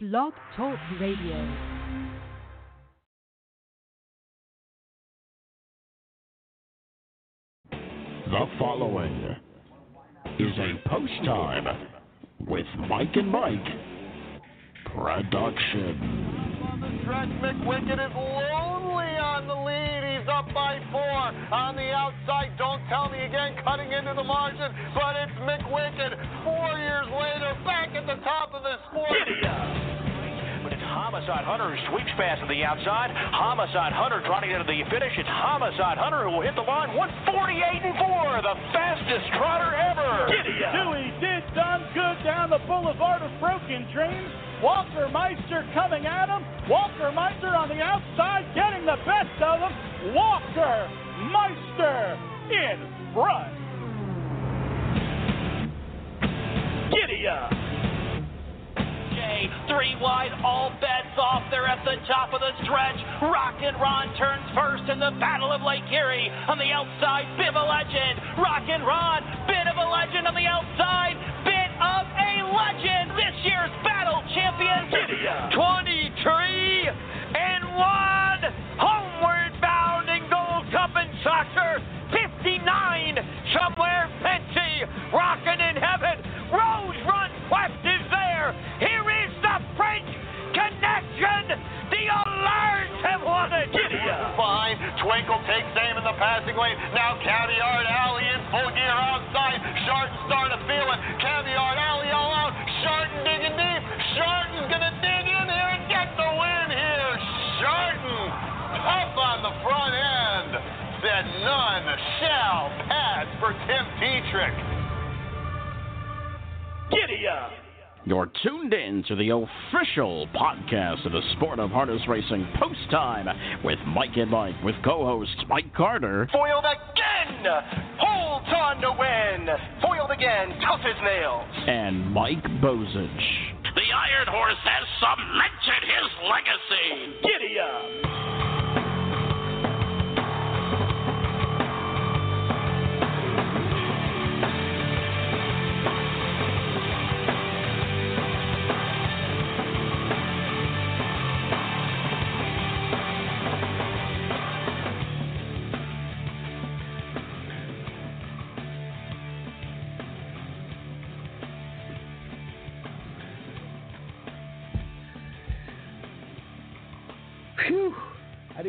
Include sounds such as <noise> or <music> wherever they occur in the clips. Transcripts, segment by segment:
Blog Talk Radio. The following is a post time with Mike and Mike production. On the stretch, McWicked is lonely on the lead. He's up by four. On the outside, don't tell me again, cutting into the margin, but it's McWicked. Four years later, back at the top of the sport. But it's Homicide Hunter who sweeps past to the outside. Homicide Hunter trotting into the finish. It's Homicide Hunter who will hit the line 148 and 4, the fastest trotter ever. Dewey did done good down the boulevard of broken dreams. Walker Meister coming at him. Walker Meister on the outside getting the best of him. Walker Meister in front. Giddy up. Three wide, all bets off. They're at the top of the stretch. Rocket Ron turns first in the Battle of Lake Erie. On the outside, Biv a Legend. Rocket Ron, bit of a legend on the outside. Bit of a legend. This year's battle champion, 23 and 1. Homeward bound in Gold Cup and Soccer. 59. Somewhere Penty. Rocking in heaven. Rose Run there. Here is the French connection. The Alerts have won it. Behind, Twinkle takes aim in the passing lane. Now Caviar Alley in full gear outside. Shartin starting to feel it. Caviar Alley all out. Shartin digging deep. Shartin's gonna dig in here and get the win here. Shartin up on the front end. Said none shall pass for Tim Tetrick. Giddy up. You're tuned in to the official podcast of the sport of harness racing post time with Mike and Mike with co-hosts Mike Carter Foiled again. Holds on to win. Foiled again. Tough as nails. and Mike Bozich. The Iron Horse has cemented his legacy. Giddy up.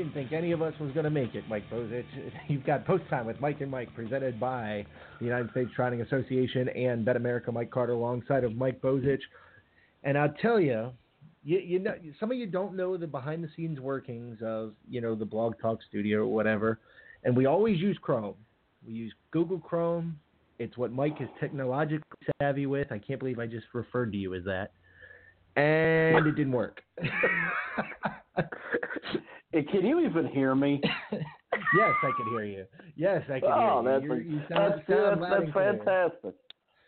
Didn't think any of us was going to make it, Mike Bozich. <laughs> You've got Post Time with Mike and Mike, presented by the United States Trotting Association and Bet America Mike Carter, alongside of Mike Bozich. And I'll tell you, you, you know, some of you don't know the behind the scenes workings of, you know, the Blog Talk Studio or whatever. And we always use Chrome. We use Google Chrome. It's what Mike is technologically savvy with. I can't believe I just referred to you as that. And it didn't work. <laughs> Hey, Can you even hear me? <laughs> yes, I can hear you. Yes, I can oh, hear that's, you. You're- you sound, that's, sound that's, that's and clear. fantastic.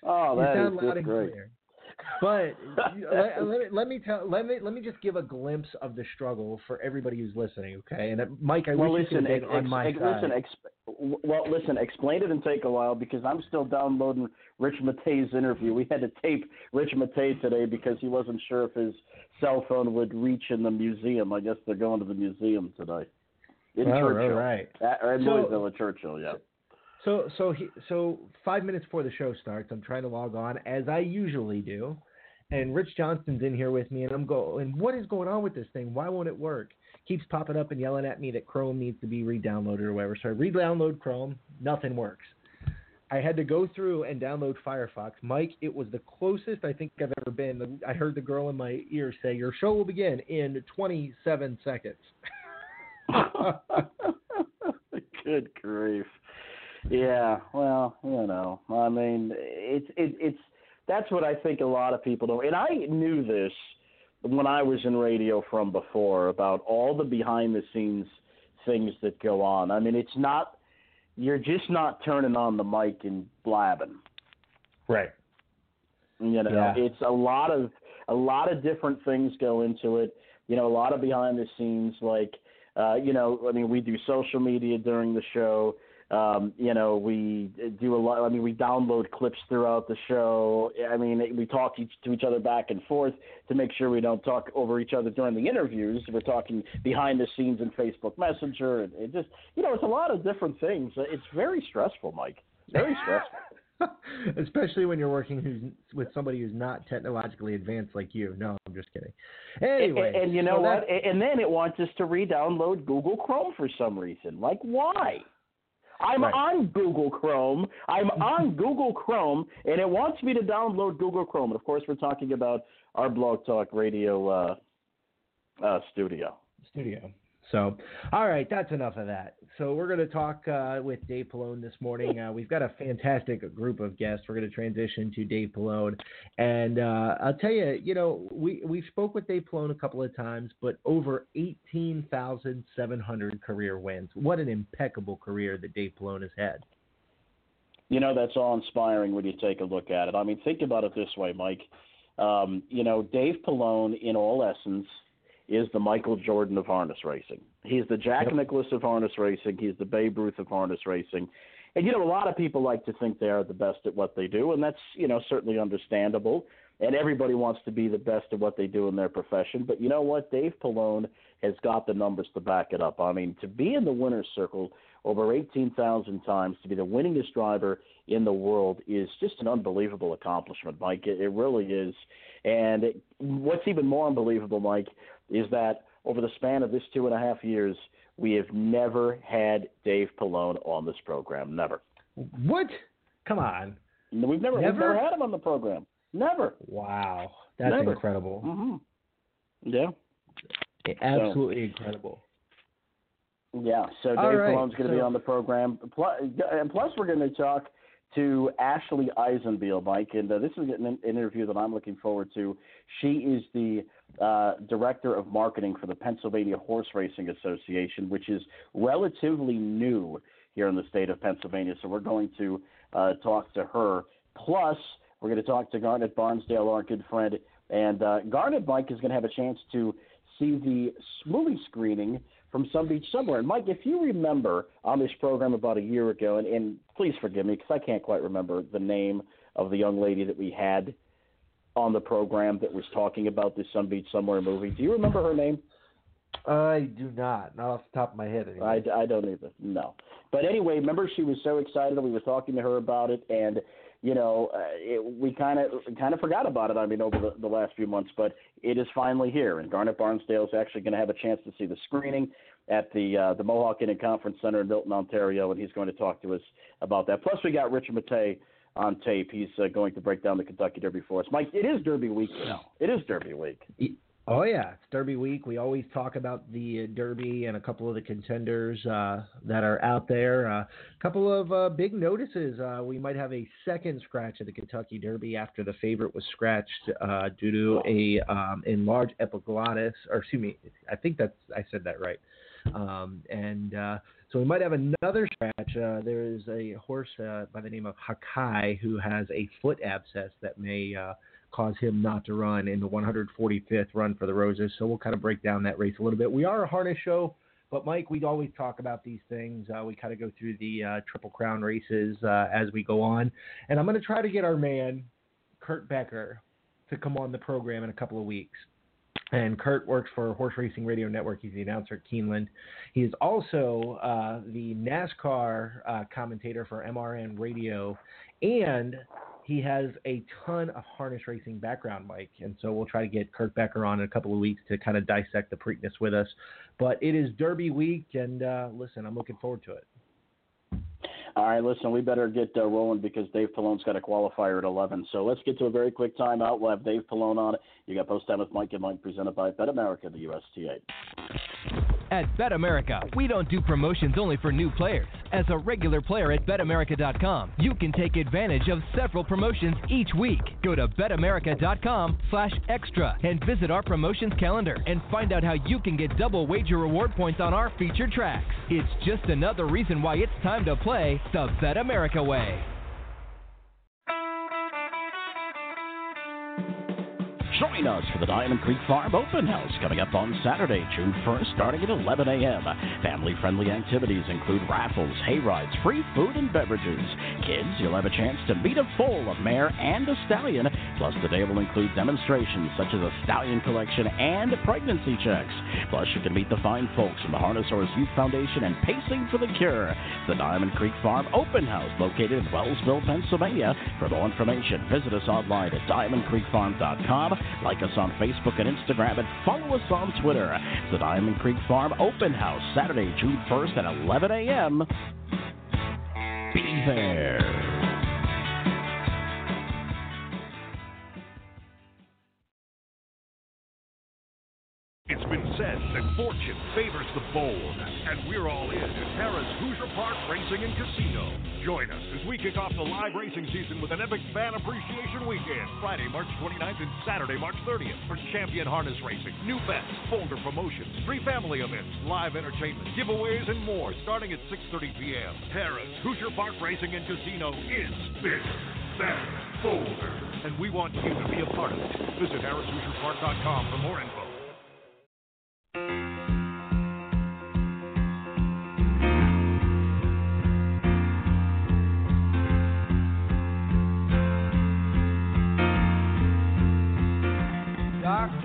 Oh, You that sound is loud just and great. clear. But <laughs> let, let, me, let me tell let me let me just give a glimpse of the struggle for everybody who's listening, okay? And uh, Mike, I well, wish you listen, could have ex- on my ex- side. listen, ex- well, listen. Explain it and take a while because I'm still downloading Rich Mattei's interview. We had to tape Rich Matei today because he wasn't sure if his cell phone would reach in the museum. I guess they're going to the museum today in Oh, Churchill. all right. At, or in So- Louisville at Churchill, yeah. So so he, so five minutes before the show starts, I'm trying to log on as I usually do, and Rich Johnston's in here with me, and I'm going, what is going on with this thing? Why won't it work? Keeps popping up and yelling at me that Chrome needs to be re-downloaded or whatever. So I re-download Chrome, nothing works. I had to go through and download Firefox. Mike, it was the closest I think I've ever been. I heard the girl in my ear say, "Your show will begin in 27 seconds." <laughs> Good grief. Yeah, well, you know, I mean, it's it, it's that's what I think a lot of people don't. And I knew this when I was in radio from before about all the behind the scenes things that go on. I mean, it's not you're just not turning on the mic and blabbing. right. You know, Yeah. it's a lot of a lot of different things go into it. You know, a lot of behind the scenes, like uh, you know, I mean, we do social media during the show. Um, you know, we do a lot. I mean, we download clips throughout the show. I mean, we talk each, to each other back and forth to make sure we don't talk over each other during the interviews. We're talking behind the scenes in Facebook Messenger. And it just, you know, it's a lot of different things. It's very stressful, Mike. Very <laughs> stressful. Especially when you're working who's, with somebody who's not technologically advanced like you. No, I'm just kidding. Anyway, and, and you know so what? And then it wants us to re-download Google Chrome for some reason. Like, why? I'm Right. on Google Chrome. I'm on Google Chrome, and it wants me to download Google Chrome. And of course, we're talking about our Blog Talk Radio uh, uh, studio. studio. So, all right, that's enough of that. So, we're going to talk uh, with Dave Palone this morning. Uh, we've got a fantastic group of guests. We're going to transition to Dave Palone, and uh, I'll tell you, you know, we we spoke with Dave Palone a couple of times, but over eighteen thousand seven hundred career wins. What an impeccable career that Dave Palone has had. You know, that's all inspiring when you take a look at it. I mean, think about it this way, Mike. Um, you know, Dave Palone, in all essence, is the Michael Jordan of harness racing. He's the Jack Yep. Nicklaus of harness racing. He's the Babe Ruth of harness racing. And you know, a lot of people like to think they are the best at what they do, and that's you know certainly understandable. And everybody wants to be the best at what they do in their profession. But you know what? Dave Palone has got the numbers to back it up. I mean, to be in the winner's circle over 18,000 times, to be the winningest driver in the world is just an unbelievable accomplishment, Mike. It, it really is. And it, what's even more unbelievable, Mike, is that over the span of this two and a half years, we have never had Dave Palone on this program. Never. What? Come on! We've never, we've Never? never had him on the program. Never. Wow, that's Never. incredible. hmm Yeah. Absolutely incredible. Yeah, so Dave right, Palone's going to be on the program. Plus, and plus, we're going to talk to Ashley Eisenbeil, Mike, and uh, this is an, an interview that I'm looking forward to. She is the uh, director of marketing for the Pennsylvania Horse Racing Association, which is relatively new here in the state of Pennsylvania. So we're going to uh, talk to her. Plus, we're going to talk to Garnet Barnsdale, our good friend, and uh, Garnet Mike is going to have a chance to see the movie screening from Somebeachsomewhere. And Mike, if you remember on this program about a year ago, and, and please forgive me because I can't quite remember the name of the young lady that we had on the program that was talking about this Somebeachsomewhere movie. Do you remember her name? I do not, not off the top of my head. Anyway. I, I don't either. No. But anyway, remember she was so excited. We were talking to her about it, and you know, uh, it, we kind of kind of forgot about it. I mean, over the, the last few months, but it is finally here, and Garnet Barnsdale is actually going to have a chance to see the screening at the uh, the Mohawk Inn and Conference Center in Milton, Ontario, and he's going to talk to us about that. Plus, we got Richard Mattei on tape. He's uh, going to break down the Kentucky Derby for us. Mike, it is Derby week now. It is Derby week. Oh yeah, it's Derby week. We always talk about the uh, Derby and a couple of the contenders uh, that are out there. A couple of uh, big notices. Uh, we might have a second scratch of the Kentucky Derby after the favorite was scratched uh, due to a um, enlarged epiglottis, or excuse me, I think that's I said that right. Um, and uh, so we might have another scratch. Uh, there is a horse uh, by the name of Haikal who has a foot abscess that may uh, cause him not to run in the 145th run for the Roses. So we'll kind of break down that race a little bit. We are a harness show, but Mike, we always talk about these things. Uh, we kind of go through the uh, Triple Crown races uh, as we go on, and I'm going to try to get our man Kurt Becker to come on the program in a couple of weeks. And Kurt works for Horse Racing Radio Network. He's the announcer at Keeneland. He is also uh, the NASCAR uh, commentator for MRN Radio, and he has a ton of harness racing background, Mike. And so we'll try to get Kurt Becker on in a couple of weeks to kind of dissect the Preakness with us. But it is Derby week, and uh, listen, I'm looking forward to it. All right, listen, we better get uh, rolling because Dave Palone's got a qualifier at 11. So let's get to a very quick timeout. We'll have Dave Palone on. You got Post Time with Mike and Mike presented by Bet America, the USTA. At Bet America, we don't do promotions only for new players. As a regular player at BetAmerica.com, you can take advantage of several promotions each week. Go to BetAmerica.com slash extra and visit our promotions calendar and find out how you can get double wager reward points on our featured tracks. It's just another reason why it's time to play the Bet America way. Join us for the Diamond Creek Farm Open House coming up on Saturday, June 1st, starting at 11 a.m. Family friendly activities include raffles, hay rides, free food, and beverages. Kids, you'll have a chance to meet a foal, a mare, and a stallion. Plus, the day will include demonstrations such as a stallion collection and pregnancy checks. Plus, you can meet the fine folks from the Harness Horse Youth Foundation and Pacing for the Cure. The Diamond Creek Farm Open House, located in Wellsville, Pennsylvania. For more information, visit us online at diamondcreekfarm.com. Like us on Facebook and Instagram, and follow us on Twitter. The Diamond Creek Farm Open House, Saturday, June 1st at 11 a.m. Be there. That fortune favors the bold, and we're all in at Harrah's Hoosier Park Racing and Casino. Join us as we kick off the live racing season with an epic fan appreciation weekend, Friday, March 29th and Saturday, March 30th, for champion harness racing, new bets, folder promotions, free family events, live entertainment, giveaways, and more, starting at 6:30 p.m. Harrah's Hoosier Park Racing and Casino is bigger, better, bolder, and we want you to be a part of it. Visit harrahshoosierpark.com for more info dark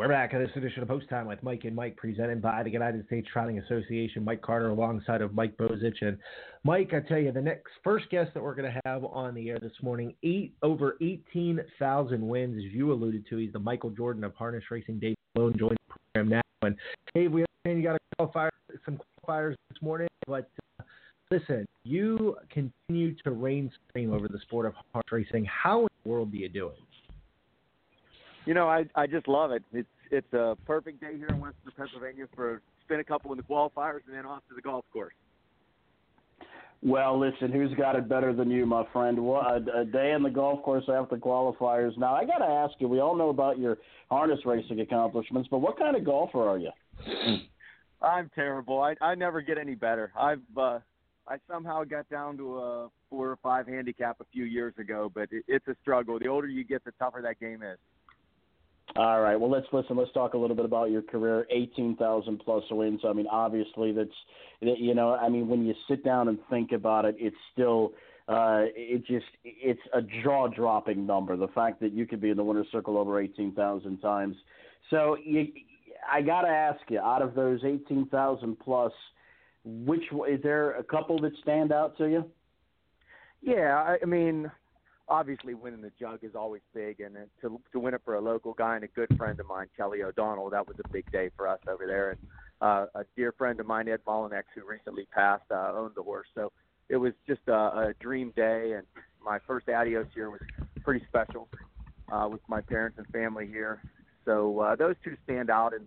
we're back on this edition of Post Time with Mike and Mike, presented by the United States Trotting Association. Mike Carter alongside of Mike Bozich. And Mike, I tell you, the next first guest that we're going to have on the air this morning, eight over 18,000 wins, as you alluded to. He's the Michael Jordan of harness racing. Dave Palone joined the program now. And Dave, we understand you got a qualifier, some qualifiers this morning, but uh, listen, you continue to reign supreme over the sport of harness racing. How in the world do you do it? You know, I I just love it. It's it's a perfect day here in Western Pennsylvania for spin a couple in the qualifiers and then off to the golf course. Well, listen, who's got it better than you, my friend? What, a, a day in the golf course after qualifiers. Now, I got to ask you. We all know about your harness racing accomplishments, but what kind of golfer are you? <laughs> I'm terrible. I I never get any better. I've uh, I somehow got down to a four or five handicap a few years ago, but it, it's a struggle. The older you get, the tougher that game is. All right. Well, let's listen. Let's talk a little bit about your career. Eighteen thousand plus wins. I mean, obviously, that's you know. I mean, when you sit down and think about it, it's still. Uh, it just it's a jaw dropping number. The fact that you could be in the winner's circle over eighteen thousand times. So you, I got to ask you, out of those eighteen thousand plus, which is there a couple that stand out to you? Yeah, I, I mean, obviously winning the jug is always big, and to to win it for a local guy and a good friend of mine, Kelly O'Donnell, that was a big day for us over there. And uh, a dear friend of mine, Ed Mollinex, who recently passed, uh, owned the horse, so it was just a, a dream day. And my first adios here was pretty special uh, with my parents and family here. So uh, those two stand out, and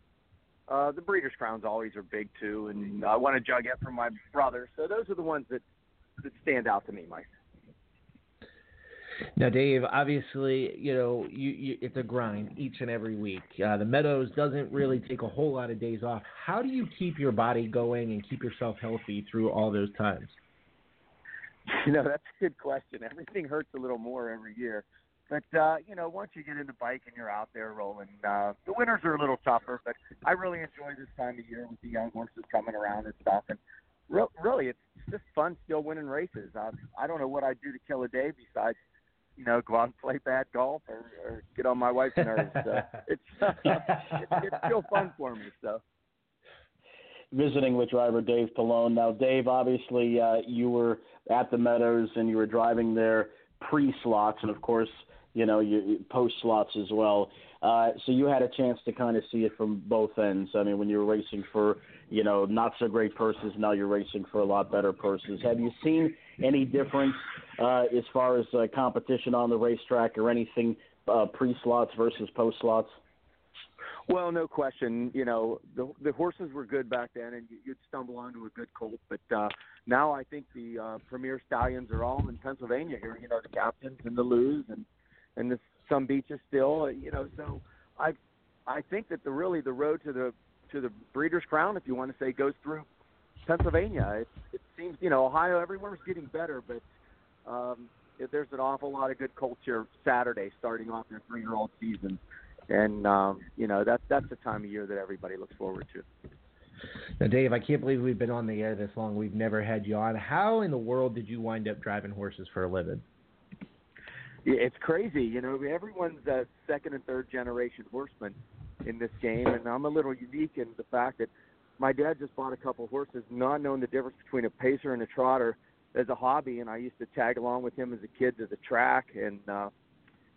uh, the Breeders' Crowns always are big too. And I won a jug yet from my brother, so those are the ones that that stand out to me, Mike. Now, Dave, obviously, you know, you, you, it's a grind each and every week. Uh, the Meadows doesn't really take a whole lot of days off. How do you keep your body going and keep yourself healthy through all those times? You know, that's a good question. Everything hurts a little more every year. But, uh, you know, once you get into bike and you're out there rolling, uh, the winters are a little tougher, but I really enjoy this time of year with the young horses coming around and stuff. And re- really, it's just fun still winning races. Uh, I don't know what I'd do to kill a day besides – you know, go out and play bad golf or, or get on my wife's nerves. So <laughs> it's, it's it's still fun for me. So visiting with driver Dave Palone. Now, Dave, obviously uh, you were at the Meadows and you were driving there pre-slots, and of course, you know, you post slots as well. Uh, so you had a chance to kind of see it from both ends. I mean, when you were racing for, you know, not so great purses, now you're racing for a lot better purses. Have you seen any difference uh, as far as uh, competition on the racetrack or anything uh, pre-slots versus post-slots? Well, no question. You know, the the horses were good back then, and you'd stumble onto a good colt. But uh, now I think the uh, premier stallions are all in Pennsylvania here. You know, the captains and the Lewis and and the, some beaches still. You know, so I I think that the really the road to the to the Breeders' Crown, if you want to say, goes through Pennsylvania. It, it seems you know Ohio everywhere's getting better, but um, there's an awful lot of good culture Saturday starting off their three-year-old season, and um, you know that's that's the time of year that everybody looks forward to. Now, Dave, I can't believe we've been on the air this long. We've never had you on. How in the world did you wind up driving horses for a living? It's crazy. You know, everyone's a second and third generation horseman in this game, and I'm a little unique in the fact that my dad just bought a couple horses, not knowing the difference between a pacer and a trotter as a hobby, and I used to tag along with him as a kid to the track, and uh,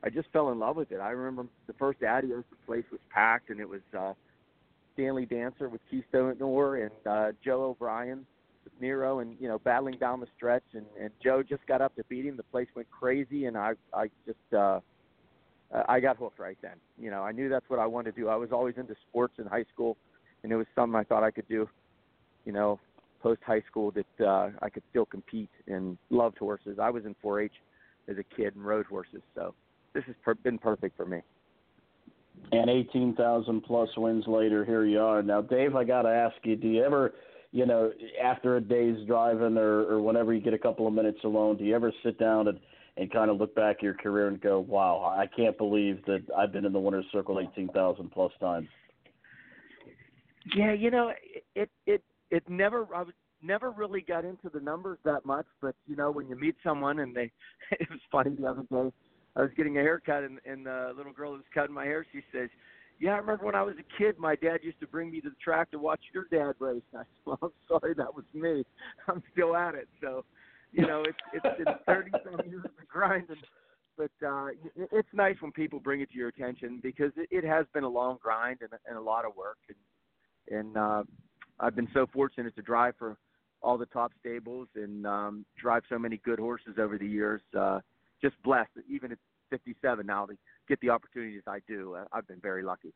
I just fell in love with it. I remember the first Adios, the place was packed, and it was uh, Stanley Dancer with Keystone Ore and uh, Joe O'Brien Nero, and you know battling down the stretch, and, and Joe just got up to beat him. The place went crazy, and I I just uh, I got hooked right then. You know, I knew that's what I wanted to do. I was always into sports in high school, and it was something I thought I could do. You know, post high school that uh, I could still compete and loved horses. I was in 4-H as a kid and rode horses, so this has per- been perfect for me. And 18,000 plus wins later, here you are. Now, Dave, I got to ask you, do you ever, you know, after a day's driving or, or whenever you get a couple of minutes alone, do you ever sit down and, and kind of look back at your career and go, wow, I can't believe that I've been in the winner's circle 18,000 plus times? Yeah, you know, it it it never I was never really got into the numbers that much, but you know, when you meet someone and they <laughs> it was funny the other day I was getting a haircut, and, and the little girl was cutting my hair, she says, "Yeah, I remember when I was a kid, my dad used to bring me to the track to watch your dad race." <laughs> I said, "Well, I'm sorry, that was me. I'm still at it." So, you know, it's it's been <laughs> 30 some years of grinding, but uh, it's nice when people bring it to your attention because it, it has been a long grind and, and a lot of work, and and uh, I've been so fortunate to drive for all the top stables and um, drive so many good horses over the years. Uh, just blessed even at 57 now to get the opportunities I do. I've been very lucky.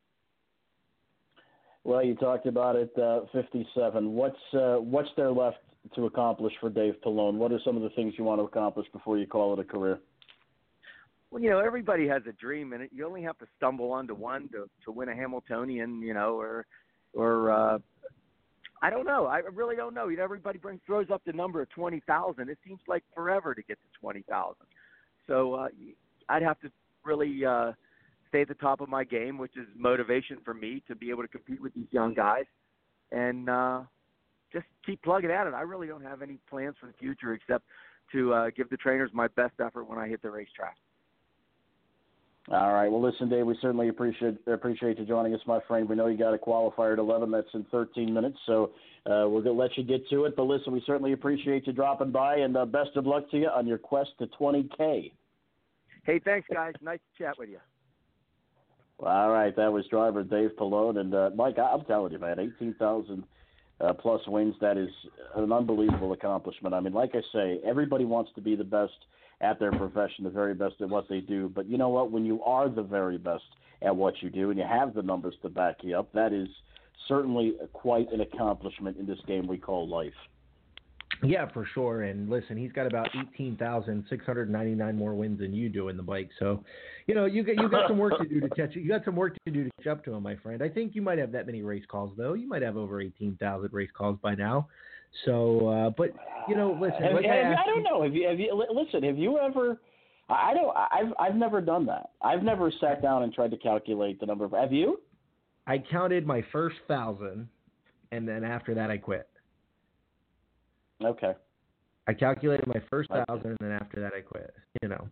Well, you talked about it, uh, 57. What's uh, what's there left to accomplish for Dave Palone? What are some of the things you want to accomplish before you call it a career? Well, you know, everybody has a dream, and you only have to stumble onto one to to win a Hambletonian, you know, or or uh, I don't know. I really don't know. You know, everybody brings throws up the number of twenty thousand. It seems like forever to get to twenty thousand. So uh, I'd have to really uh, stay at the top of my game, which is motivation for me to be able to compete with these young guys, and uh, just keep plugging at it. I really don't have any plans for the future except to uh, give the trainers my best effort when I hit the racetrack. All right. Well, listen, Dave, we certainly appreciate appreciate you joining us, my friend. We know you got a qualifier at 11. That's in 13 minutes, so uh, we're going to let you get to it. But listen, we certainly appreciate you dropping by, and uh, best of luck to you on your quest to 20K. Hey, thanks, guys. Nice to chat with you. All right, that was driver Dave Palone, and uh, Mike, I'm telling you, man, 18,000 uh, plus wins. That is an unbelievable accomplishment. I mean, like I say, everybody wants to be the best at their profession, the very best at what they do. But you know what? When you are the very best at what you do, and you have the numbers to back you up, that is certainly quite an accomplishment in this game we call life. Yeah, for sure. And listen, he's got about eighteen thousand six hundred ninety nine more wins than you do in the bike. So, you know, you got you got some work to do to catch. You got some work to do to catch up to him, my friend. I think you might have that many race calls though. You might have over eighteen thousand race calls by now. So, uh, but you know, listen. Have, have, I, I, don't know. Have you, have you listen? Have you ever? I don't. I've I've never done that. I've never sat down and tried to calculate the number of. Have you? I counted my first thousand, and then after that, I quit. Okay. I calculated my first thousand, and then after that, I quit. You know,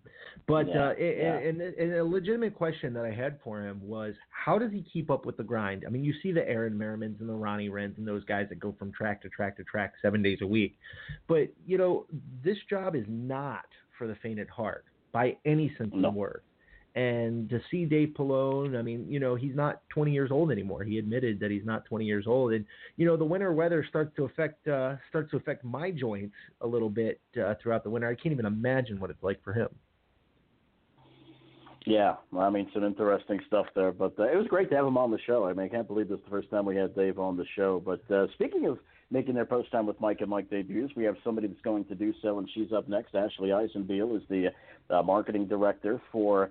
but yeah, uh, yeah. And, and, a legitimate question that I had for him was, how does he keep up with the grind? I mean, you see the Aaron Merrimans and the Ronnie Wrenns and those guys that go from track to track to track seven days a week, but you know, this job is not for the faint at heart by any sense no. of the word. And to see Dave Palone, I mean, you know, he's not 20 years old anymore. He admitted that he's not 20 years old, and you know, the winter weather starts to affect uh, starts to affect my joints a little bit uh, throughout the winter. I can't even imagine what it's like for him. Yeah, well, I mean, some interesting stuff there, but uh, it was great to have him on the show. I mean, I can't believe this is the first time we had Dave on the show. But uh, speaking of making their post time with Mike and Mike debuts, we have somebody that's going to do so, and she's up next. Ashley Eisenbeil is the uh, marketing director for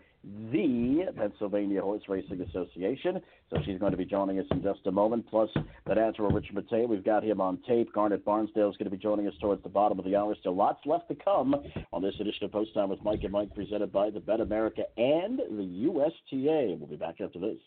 the Pennsylvania Horse Racing Association. So she's going to be joining us in just a moment. Plus, the natural Richard Mattei, we've got him on tape. Garnet Barnsdale is going to be joining us towards the bottom of the hour. Still lots left to come on this edition of Post Time with Mike and Mike, presented by the Bet America and the USTA. We'll be back after this.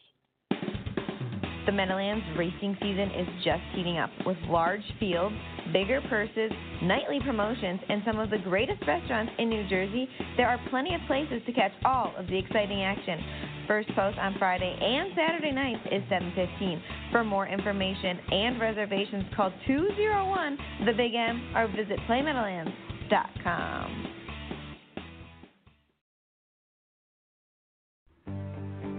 The Meadowlands racing season is just heating up with large fields, bigger purses, nightly promotions, and some of the greatest restaurants in New Jersey. There are plenty of places to catch all of the exciting action. First post on Friday and Saturday nights is 7:15. For more information and reservations, call 201 the Big M or visit playmeadowlands.com.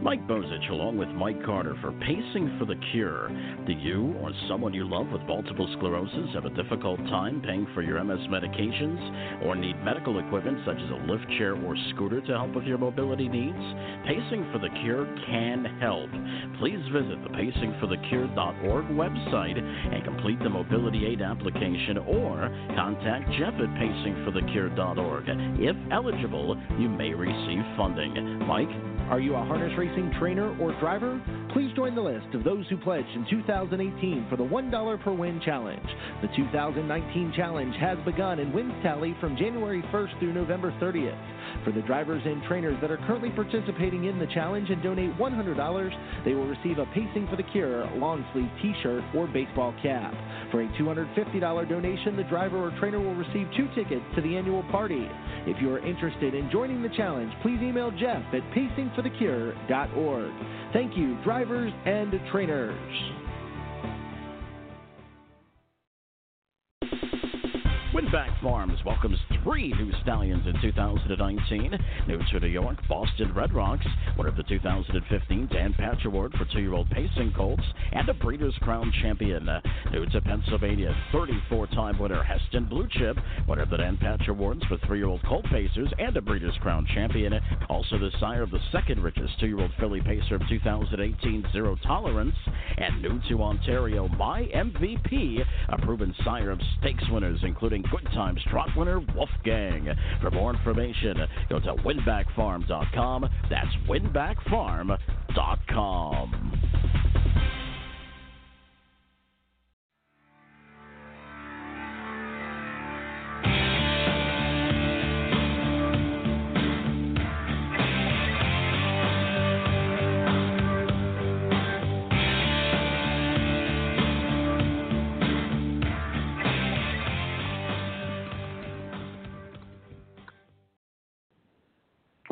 Mike Bozich along with Mike Carter for Pacing for the Cure. Do you or someone you love with multiple sclerosis have a difficult time paying for your MS medications or need medical equipment such as a lift chair or scooter to help with your mobility needs? Pacing for the Cure can help. Please visit the pacingforthecure.org website and complete the mobility aid application or contact Jeff at pacingforthecure.org. If eligible, you may receive funding. Mike, are you a harness racing trainer or driver? Please join the list of those who pledged in 2018 for the $1 per win challenge. The 2019 challenge has begun and wins tally from January 1st through November 30th. For the drivers and trainers that are currently participating in the challenge and donate $100, they will receive a Pacing for the Cure long sleeve t shirt or baseball cap. For a $250 donation, the driver or trainer will receive two tickets to the annual party. If you are interested in joining the challenge, please email Jeff at pacingforthecure.org. Thank you, drivers and trainers. Winbak Farms welcomes three new stallions in 2019. New to New York, Boston Red Rocks, one of the 2015 Dan Patch Award for two-year-old pacing colts, and a Breeders' Crown champion. New to Pennsylvania, 34-time winner Heston Blue Chip, winner of the Dan Patch Awards for three-year-old colt pacers, and a Breeders' Crown champion. Also the sire of the second richest two-year-old filly pacer of 2018, Zero Tolerance, and new to Ontario, My MVP, a proven sire of stakes winners, including Good Times Trot winner Wolfgang. For more information, go to winbakfarm.com. That's winbakfarm.com.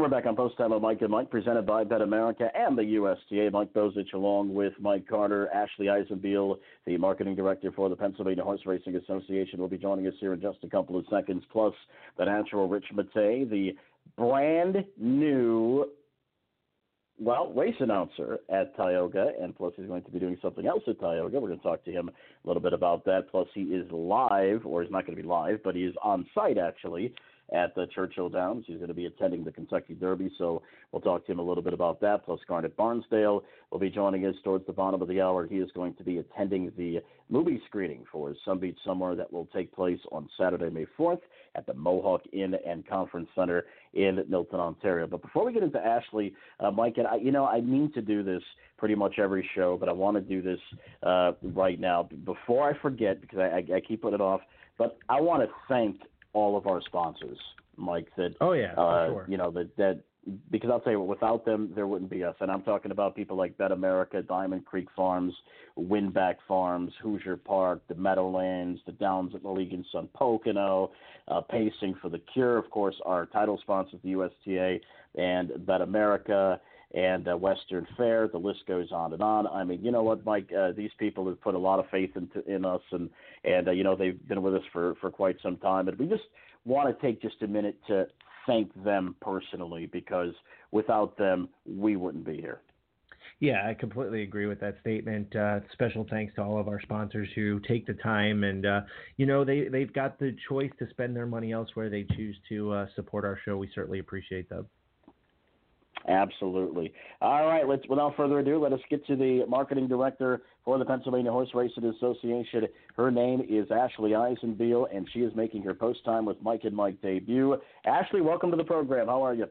We're back on Post Time with Mike and Mike, presented by Bet America and the USTA. Mike Bozich, along with Mike Carter, Ashley Eisenbeil, the marketing director for the Pennsylvania Horse Racing Association, will be joining us here in just a couple of seconds. Plus, the natural Rich Mattei, the brand new well, race announcer at Tioga, and plus he's going to be doing something else at Tioga. We're going to talk to him a little bit about that. Plus, he is live, or he's not going to be live, but he is on site actually at the Churchill Downs. He's going to be attending the Kentucky Derby, so we'll talk to him a little bit about that. Plus, Garnet Barnsdale will be joining us towards the bottom of the hour. He is going to be attending the movie screening for Beach Summer that will take place on Saturday, May 4th at the Mohawk Inn and Conference Center in Milton, Ontario. But before we get into Ashley, uh, Mike, and I, you know, I mean to do this pretty much every show, but I want to do this uh, right now. Before I forget, because I, I, I keep putting it off, but I want to thank all of our sponsors, Mike. That oh yeah, uh, sure. you know that that because I'll tell you, what, without them, there wouldn't be us. And I'm talking about people like Bet America, Diamond Creek Farms, Winbak Farms, Hoosier Park, the Meadowlands, the Downs at Mohegan Sun Pocono, uh, Pacing for the Cure, of course, our title sponsors, the USTA and Bet America and uh, Western Fair. The list goes on and on. I mean, you know what, Mike? Uh, these people have put a lot of faith into in us, and and uh, you know they've been with us for for quite some time. And we just want to take just a minute to thank them personally because without them, we wouldn't be here. Yeah, I completely agree with that statement. Uh, special thanks to all of our sponsors who take the time, and uh, you know they they've got the choice to spend their money elsewhere. They choose to uh, support our show. We certainly appreciate them. Absolutely. All right, let's without further ado, let us get to the marketing director for the Pennsylvania Horse Racing Association. Her name is Ashley Eisenbeil, and she is making her post time with Mike and Mike debut. Ashley, welcome to the program. How are you?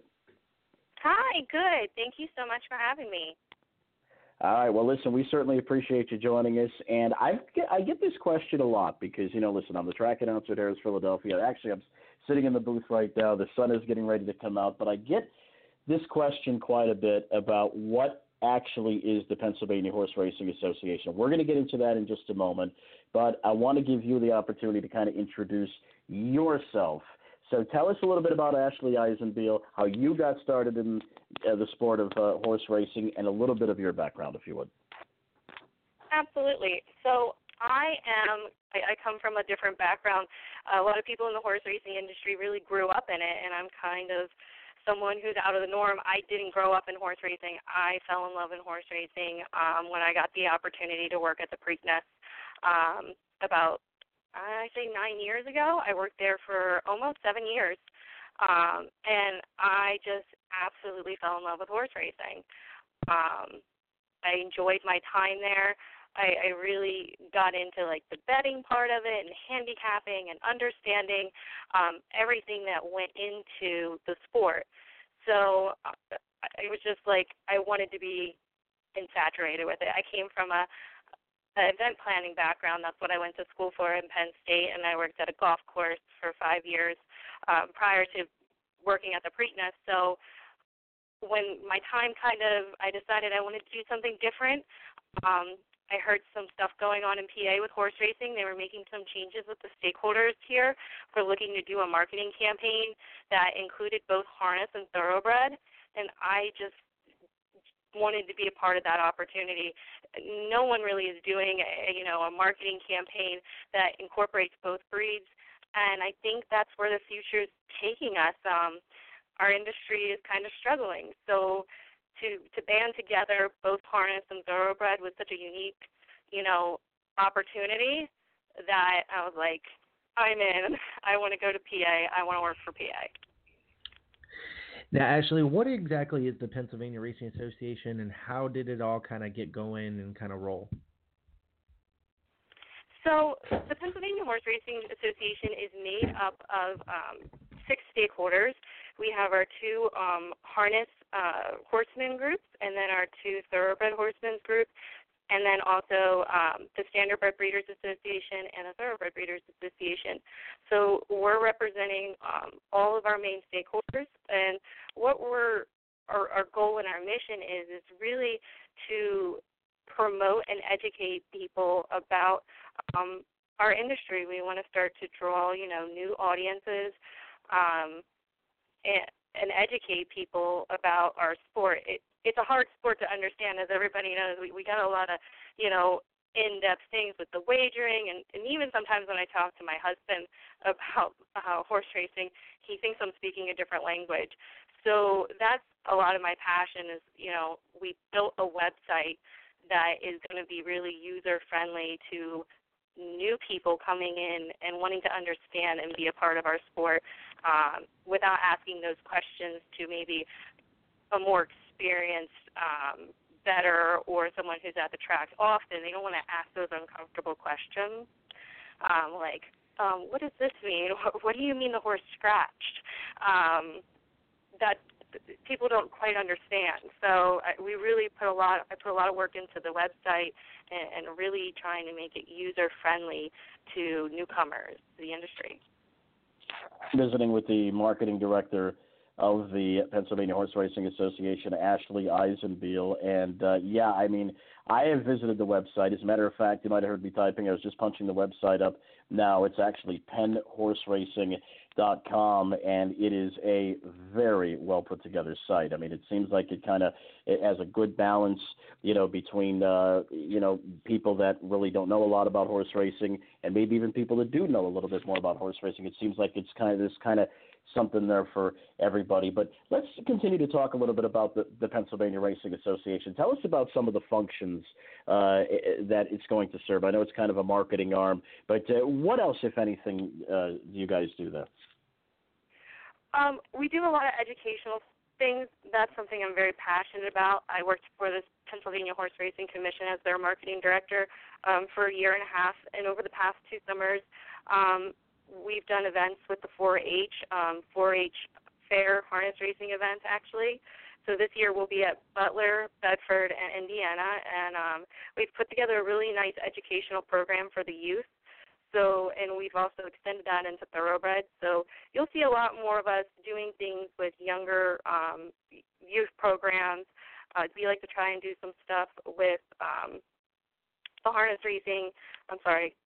Hi, good. Thank you so much for having me. All right. Well, listen, we certainly appreciate you joining us, and I get, I get this question a lot because you know, listen, I'm the track announcer at Harrah's Philadelphia. Actually, I'm sitting in the booth right now. The sun is getting ready to come out, but I get this question quite a bit about what actually is the Pennsylvania Horse Racing Association. We're going to get into that in just a moment, but I want to give you the opportunity to kind of introduce yourself. So tell us a little bit about Ashley Eisenbeil, how you got started in uh, the sport of uh, horse racing, and a little bit of your background, if you would. Absolutely. So I am. I come from a different background. A lot of people in the horse racing industry really grew up in it, and I'm kind of someone who's out of the norm. I didn't grow up in horse racing. I fell in love in horse racing um, when I got the opportunity to work at the Preakness um, about I say nine years ago. I worked there for almost seven years, um, and I just absolutely fell in love with horse racing. Um, I enjoyed my time there. I, I really got into like the betting part of it and handicapping and understanding um, everything that went into the sport. So uh, it was just like I wanted to be infatuated with it. I came from a, event planning background. That's what I went to school for in Penn State, and I worked at a golf course for five years um, prior to working at the Preakness. So when my time kind of, I decided I wanted to do something different. Um, I heard some stuff going on in PA with horse racing. They were making some changes with the stakeholders here for looking to do a marketing campaign that included both harness and thoroughbred. And I just wanted to be a part of that opportunity. No one really is doing a, you know a marketing campaign that incorporates both breeds, and I think that's where the future is taking us. Um, our industry is kind of struggling, so to to band together both harness and thoroughbred was such a unique, you know, opportunity that I was like, I'm in. I want to go to PA. I want to work for PA. Now, Ashley, what exactly is the Pennsylvania Racing Association, and how did it all kind of get going and kind of roll? So, the Pennsylvania Horse Racing Association is made up of um, six stakeholders. We have our two um, harness uh, horseman groups, and then our two thoroughbred horsemen groups, and then also um, the Standardbred Breeders Association and the Thoroughbred Breeders Association. So we're representing um, all of our main stakeholders, and what we're our, our goal and our mission is is really to promote and educate people about um, our industry. We want to start to draw, you know, new audiences um, and, educate people about our sport. It, it's a hard sport to understand, as everybody knows. We, we got a lot of, you know, in-depth things with the wagering, and, and even sometimes when I talk to my husband about uh, horse racing, he thinks I'm speaking a different language. So that's a lot of my passion. Is you know, we built a website that is going to be really user friendly to new people coming in and wanting to understand and be a part of our sport um, without asking those questions to maybe a more experienced um, better or someone who's at the track often. They don't want to ask those uncomfortable questions, um, like, um, "What does this mean? <laughs> What do you mean the horse scratched?" Um, that people don't quite understand. So I, we really put a lot. I put a lot of work into the website and, and really trying to make it user friendly to newcomers to the industry. Visiting with the marketing director of the Pennsylvania Horse Racing Association, Ashley Eisenbeil, and uh, yeah, I mean, I have visited the website. As a matter of fact, you might have heard me typing. I was just punching the website up now. It's actually Penn Horse Racing com and it is a very well put together site. I mean, it seems like it kind of it has a good balance, you know, between uh, you know people that really don't know a lot about horse racing and maybe even people that do know a little bit more about horse racing. It seems like it's kind of this kind of something there for everybody. But let's continue to talk a little bit about the, the Pennsylvania Racing Association. Tell us about some of the functions uh, that it's going to serve. I know it's kind of a marketing arm, but uh, what else, if anything, uh, do you guys do there? Um, we do a lot of educational things. That's something I'm very passionate about. I worked for the Pennsylvania Horse Racing Commission as their marketing director um, for a year and a half, and over the past two summers, um, we've done events with the 4-H, um, 4-H fair harness racing events actually. so this year we'll be at Butler, Bedford, and Indiana, and um, we've put together a really nice educational program for the youth. So, and we've also extended that into thoroughbred. So you'll see a lot more of us doing things with younger um, youth programs. Uh, we like to try and do some stuff with um, the harness racing. I'm sorry,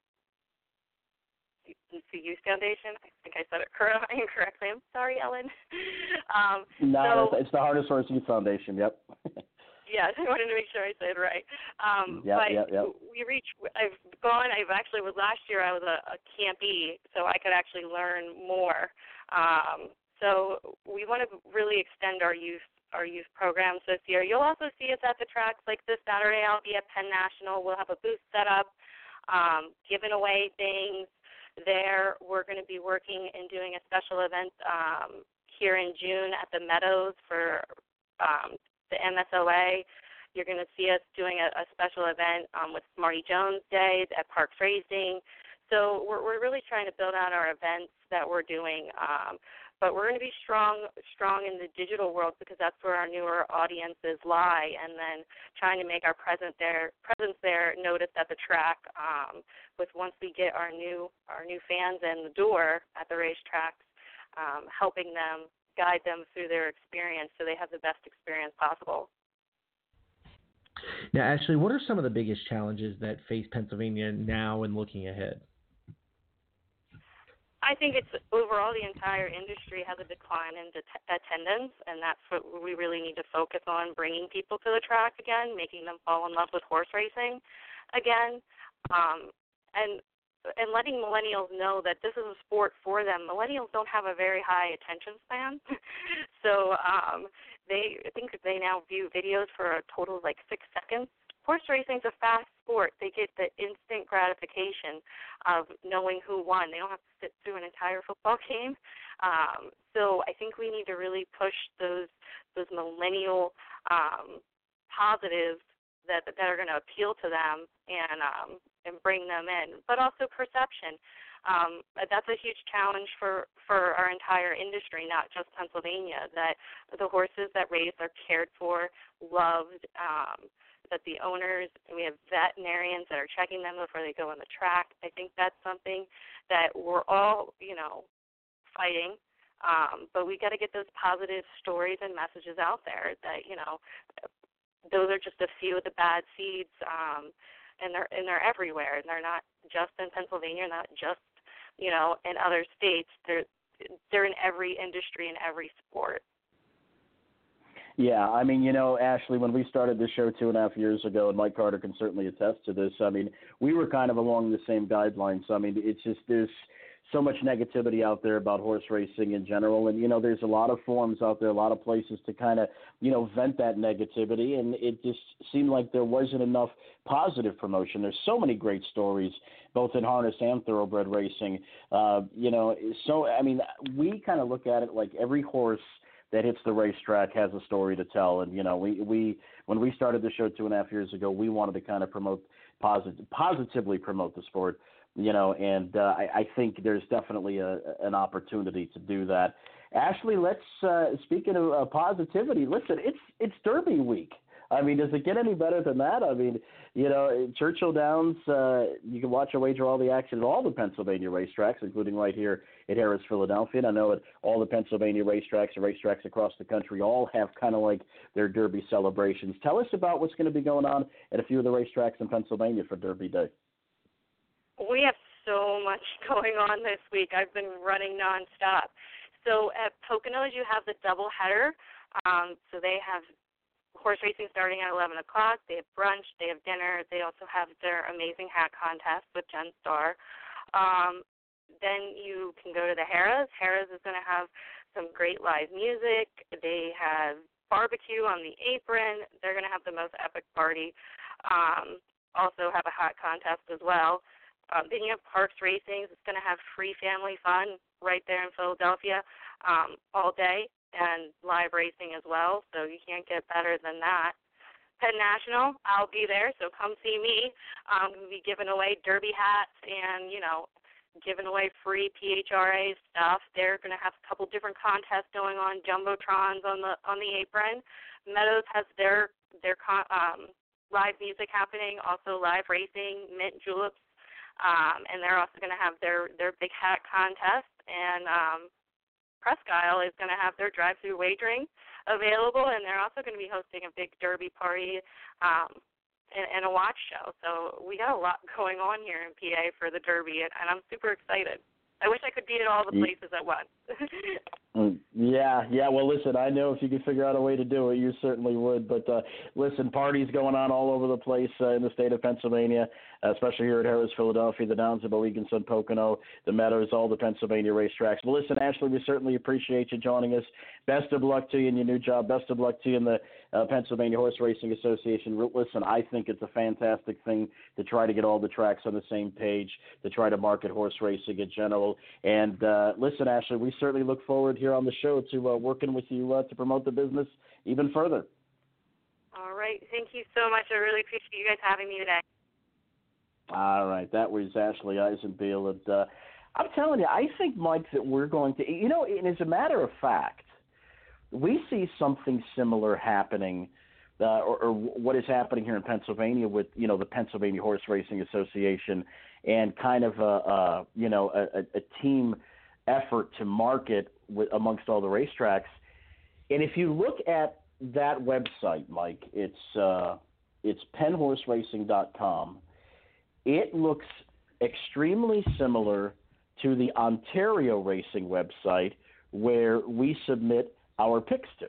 the Youth Foundation. I think I said it <laughs> incorrectly. I'm sorry, Ellen. <laughs> um, no, so, it's the Harness Horse Youth Foundation. Yep. <laughs> yes, I wanted to make sure I said it right. Um, yep, but yep, yep. we reach. I've gone. I've actually was last year. I was a, a campee, so I could actually learn more. Um, so we want to really extend our youth our youth programs this year. You'll also see us at the tracks like this Saturday. I'll be at Penn National. We'll have a booth set up, um, giving away things, there. We're going to be working and doing a special event um, here in June at the Meadows for um, the MSOA. You're going to see us doing a, a special event um, with Marty Jones Day at Parx Racing. So we're, we're really trying to build out our events that we're doing. Um, but we're going to be strong strong in the digital world because that's where our newer audiences lie and then trying to make our presence there presence there noticed at the track um, with once we get our new our new fans in the door at the racetracks um, helping them guide them through their experience so they have the best experience possible. Now ashley what are some of the biggest challenges that face pennsylvania now and looking ahead I think it's overall the entire industry has a decline in det- attendance, and that's what we really need to focus on: bringing people to the track again, making them fall in love with horse racing again, um, and and letting millennials know that this is a sport for them. Millennials don't have a very high attention span, <laughs> so um, they I think they now view videos for a total of like six seconds horse racing's a fast sport. They get the instant gratification of knowing who won. They don't have to sit through an entire football <laughs> game. Um, so I think we need to really push those those millennial um, positives that that are going to appeal to them and um, and bring them in, but also perception. Um, that's a huge challenge for for our entire industry, not just Pennsylvania. That the horses that race are cared for, loved. Um, that the owners, we have veterinarians that are checking them before they go on the track. I think that's something that we're all, you know, fighting. Um, but we got to get those positive stories and messages out there that you know those are just a few of the bad seeds, um, and they're and they're everywhere. And they're not just in Pennsylvania, not just you know in other states. They're they're in every industry and every sport. Yeah, I mean, you know, Ashley, when we started this show two and a half years ago, and Mike Carter can certainly attest to this. I mean, we were kind of along the same guidelines. I mean, it's just there's so much negativity out there about horse racing in general, and you know, there's a lot of forums out there, a lot of places to kind of you know vent that negativity, and it just seemed like there wasn't enough positive promotion. There's so many great stories, both in harness and thoroughbred racing. Uh, you know, so I mean, we kind of look at it like every horse that hits the racetrack has a story to tell. And you know, we we when we started the show two and a half years ago, we wanted to kind of promote positive positively promote the sport. You know, and uh, I, I think there's definitely a, an opportunity to do that. Ashley, let's uh, speaking of uh, positivity. Listen, it's it's Derby week. I mean, does it get any better than that? I mean, you know, Churchill Downs, uh, you can watch or wager all the action at all the Pennsylvania racetracks, including right here at Harrah's, Philadelphia. And I know that all the Pennsylvania racetracks and racetracks across the country all have kind of like their Derby celebrations. Tell us about what's going to be going on at a few of the racetracks in Pennsylvania for Derby Day. We have so much <laughs> going on this week. I've been running nonstop. So at Poconos, you have the double header. Um, so they have horse racing starting at 11 o'clock. They have brunch, they have dinner. They also have their amazing hat contest with Jen Starr. Um, then you can go to the Harrah's. Harrah's is going to have some great live music. They have barbecue on the apron. They're going to have the most epic party. Um, also have a hot contest as well. Um, then you have Parx Racing. It's going to have free family fun right there in Philadelphia um, all day and live racing as well. So you can't get better than that. Penn National, I'll be there, so come see me. I'm going to be giving away derby hats and, you know, giving away free PHRA stuff. They're going to have a couple different contests going on, jumbotrons on the on the apron. Meadows has their their con- um, live music happening, also live racing, mint juleps, um, and they're also going to have their their big hat contest. And um, Presque Isle is going to have their drive-through wagering available, and they're also going to be hosting a big derby party um, and, and a watch show. So we got a lot <laughs> going on here in PA for the derby, and, and I'm super excited. I wish I could be at all the places at once. <laughs> Mm, yeah, yeah. Well, listen, I know if you could figure out a way to do it, you certainly would. But uh, listen, parties going on all over the place uh, in the state of Pennsylvania, especially here at Harrah's, Philadelphia, the Downs of Sun Pocono, the Meadows, all the Pennsylvania racetracks. Well, listen, Ashley, we certainly appreciate you joining us. Best of luck to you in your new job. Best of luck to you in the uh, Pennsylvania Horse Racing Association. Listen, I think it's a fantastic thing to try to get all the tracks on the same page, to try to market horse racing in general. And uh, listen, Ashley, we certainly look forward here on the show to uh, working with you uh, to promote the business even further. All right. Thank you so much. I really appreciate you guys having me today. All right. That was Ashley Eisenbeil. And, uh, I'm telling you, I think, Mike, that we're going to, you know, and as a matter of fact, we see something similar happening. Uh, or, or what is happening here in Pennsylvania with you know the Pennsylvania Horse Racing Association and kind of a, a you know a, a team effort to market with, amongst all the racetracks. And if you look at that website, Mike, it's uh, it's pennhorseracing.com. It looks extremely similar to the Ontario Racing website where we submit our picks to.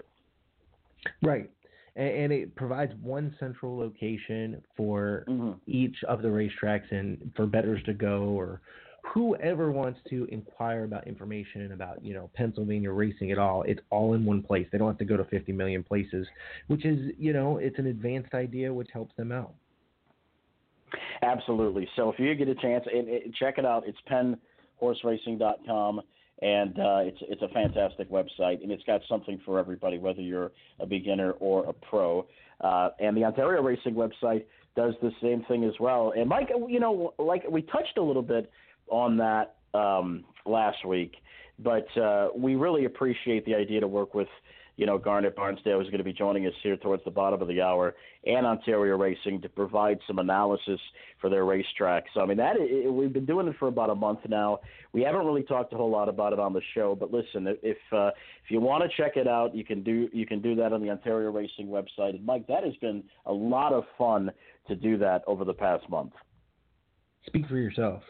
Right. And, it provides one central location for mm-hmm. each of the racetracks and for bettors to go or whoever wants to inquire about information about you know Pennsylvania racing at all, it's all in one place. They don't have to go to 50 million places, which is you know it's an advanced idea which helps them out. Absolutely. So if you get a chance, and, and check it out. It's pennhorseracing.com and uh, it's it's a fantastic website, and it's got something for everybody, whether you're a beginner or a pro. Uh, and the Ontario Racing website does the same thing as well. And Mike, you know, like we touched a little bit on that um, last week, but uh, we really appreciate the idea to work with you know, Garnet Barnsdale is going to be joining us here towards the bottom of the hour, and Ontario Racing to provide some analysis for their racetrack. So, I mean, that it, we've been doing it for about a month now. We haven't really talked a whole lot about it on the show, but listen, if uh, if you want to check it out, you can do you can do that on the Ontario Racing website. And Mike, that has been a lot of fun to do that over the past month. Speak for yourself.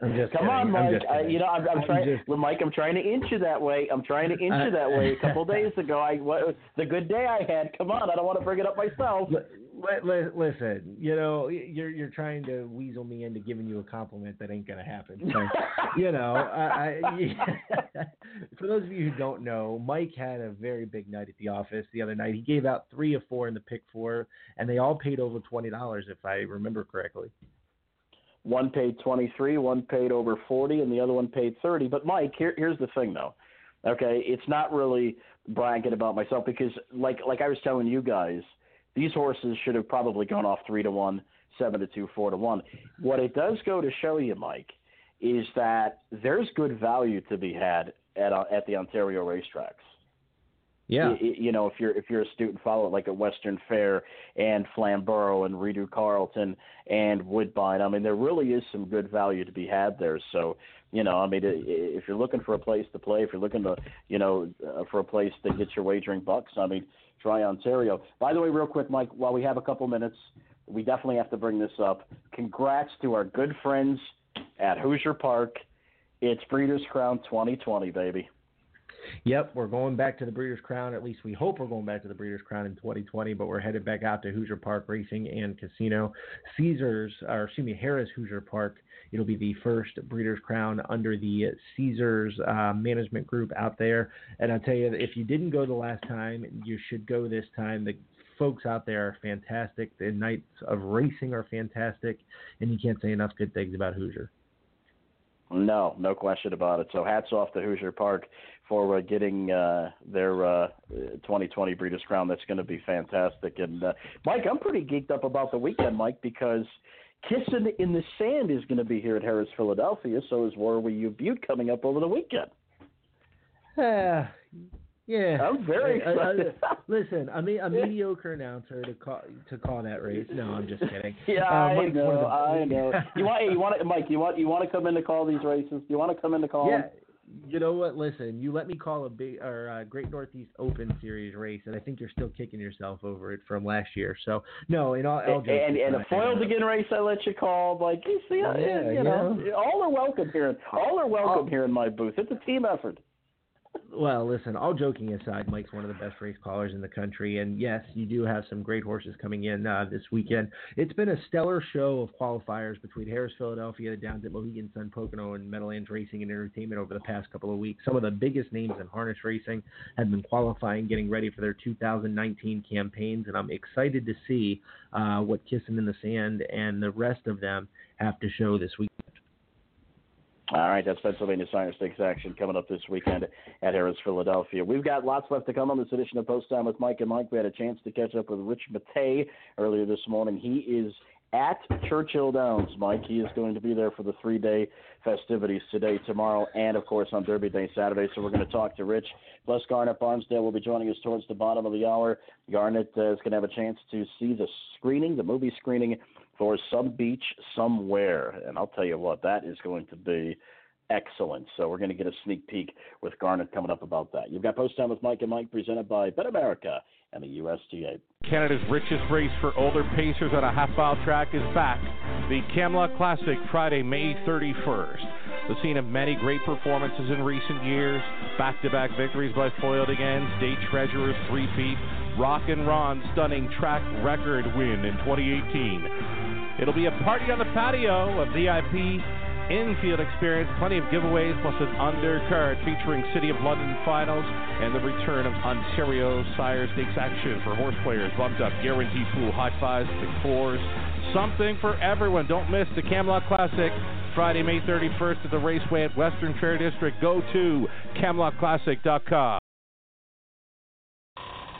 Come kidding. on, Mike. I, you know, I'm, I'm trying. Just... Well, Mike, I'm trying to inch you that way. I'm trying to inch you that way. A couple days <laughs> ago, I what, the good day I had. Come on, I don't want to bring it up myself. Listen, you know, you're you're trying to weasel me into giving you a compliment that ain't gonna happen. So, <laughs> you know, I, I, <laughs> for those of you who don't know, Mike had a very big night at the office the other night. He gave out three of four in the pick four, and they all paid over twenty dollars, if I remember correctly. One paid 23, one paid over 40, and the other one paid 30. But Mike, here, here's the thing, though. Okay, it's not really bragging about myself because, like, like I was telling you guys, these horses should have probably gone off three to one, seven to two, four to one. What it does go to show you, Mike, is that there's good value to be had at uh, at the Ontario racetracks. Yeah. You, you, know, if you're if you're a student follow it like a Western Fair and Flamborough and Rideau Carleton and Woodbine. I mean, there really is some good value to be had there. So, you know, I mean, if you're looking for a place to play, if you're looking to, you know, uh, for a place to get your wagering bucks, I mean, try Ontario. By the way, real quick, Mike, while we have a couple minutes, we definitely have to bring this up. Congrats to our good friends at Hoosier Park. It's Breeders' Crown 2020, baby. Yep, we're going back to the Breeders' Crown. At least we hope we're going back to the Breeders' Crown in 2020. But we're headed back out to Hoosier Park Racing and Casino. Caesars, or excuse me, Harrah's Hoosier Park. It'll be the first Breeders' Crown under the Caesars uh, management group out there. And I'll tell you, if you didn't go the last time, you should go this time. The folks out there are fantastic. The nights of racing are fantastic, and you can't say enough good things about Hoosier. No, no question about it. So hats off to Hoosier Park for uh, getting uh, their uh, 2020 Breeders' Crown. That's going to be fantastic. And uh, Mike, I'm pretty geeked up about the weekend, Mike, because Kissing in the Sand is going to be here at Harrah's, Philadelphia. So is Warrior U Butte coming up over the weekend. Uh, <sighs> Yeah, I'm very Uh, uh, excited. <laughs> listen, I mean, a mediocre announcer to call to call that race. No, I'm just kidding. <laughs> Yeah, Uh, I Mike's one of know, the- I know. <laughs> You want, you want, Mike? You want, you want to come in to call these races? You want to come in to call Yeah, them? You know what? Listen, you let me call a big or a Great Northeast Open Series race, and I think you're still kicking yourself over it from last year. So no, in all, all And, jokes and, and a aside, foiled again race, I let you call. Like you see, I- Yeah, you you know, know. all are welcome here. All are welcome Oh. here in my booth. It's a team effort. Well, listen, all joking aside, Mike's one of the best race callers in the country, and yes, you do have some great horses coming in uh, this weekend. It's been a stellar show of qualifiers between Harrah's Philadelphia, the Downs at Mohegan Sun Pocono, and Meadowlands Racing and Entertainment over the past couple of weeks. Some of the biggest names in harness racing have been qualifying, getting ready for their 2019 campaigns, and I'm excited to see uh, what Kissing in the Sand and the rest of them have to show this week. All right, that's Pennsylvania Sire Stakes action coming up this weekend at Harrah's, Philadelphia. We've got lots left to come on this edition of Post Time with Mike and Mike. We had a chance to catch up with Rich Mattei earlier this morning. He is at Churchill Downs, Mike. He is going to be there for the three day festivities today, tomorrow, and of course on Derby Day Saturday. So we're going to talk to Rich. Plus, Garnet Barnsdale will be joining us towards the bottom of the hour. Garnet uh, is going to have a chance to see the screening, the movie screening for Some Beach Somewhere. And I'll tell you what, that is going to be excellent. So we're going to get a sneak peek with Garnet coming up about that. You've got Post Time with Mike and Mike presented by BetAmerica and the USTA. Canada's richest race for older pacers on a half mile track is back. The Camluck Classic, Friday, May 31st. The scene of many great performances in recent years. Back to back victories by Foiled Again, State Treasurers, Three Peat, Rockin Ron, stunning track record win in 2018. It'll be a party on the patio, a VIP infield experience, plenty of giveaways, plus an undercard featuring City of London finals and the return of Ontario Sire Stakes action for horse players. Bumped up, guarantee pool, high fives, big fours, something for everyone. Don't miss the Camluck Classic. Friday, May 31st at the Raceway at Western Fair District. Go to CamluckClassic.com.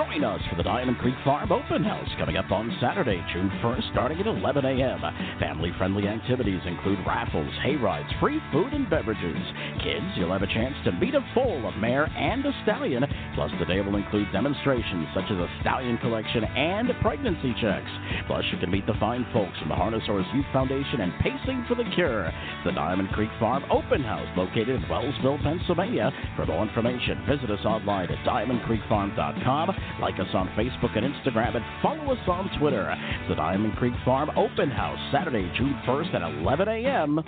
Join us for the Diamond Creek Farm Open House coming up on Saturday, June 1st, starting at 11 a.m. Family friendly activities include raffles, hay rides, free food and beverages. Kids, you'll have a chance to meet a foal, a mare, and a stallion. Plus, the day will include demonstrations such as a stallion collection and pregnancy checks. Plus, you can meet the fine folks from the Harness Horse Youth Foundation and Pacing for the Cure. The Diamond Creek Farm Open House, located in Wellsville, Pennsylvania. For more information, visit us online at diamondcreekfarm.com. Like us on Facebook and Instagram, and follow us on Twitter. The Diamond Creek Farm Open House, Saturday, June 1st at 11 a.m.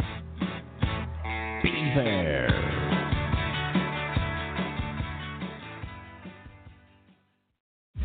Be there.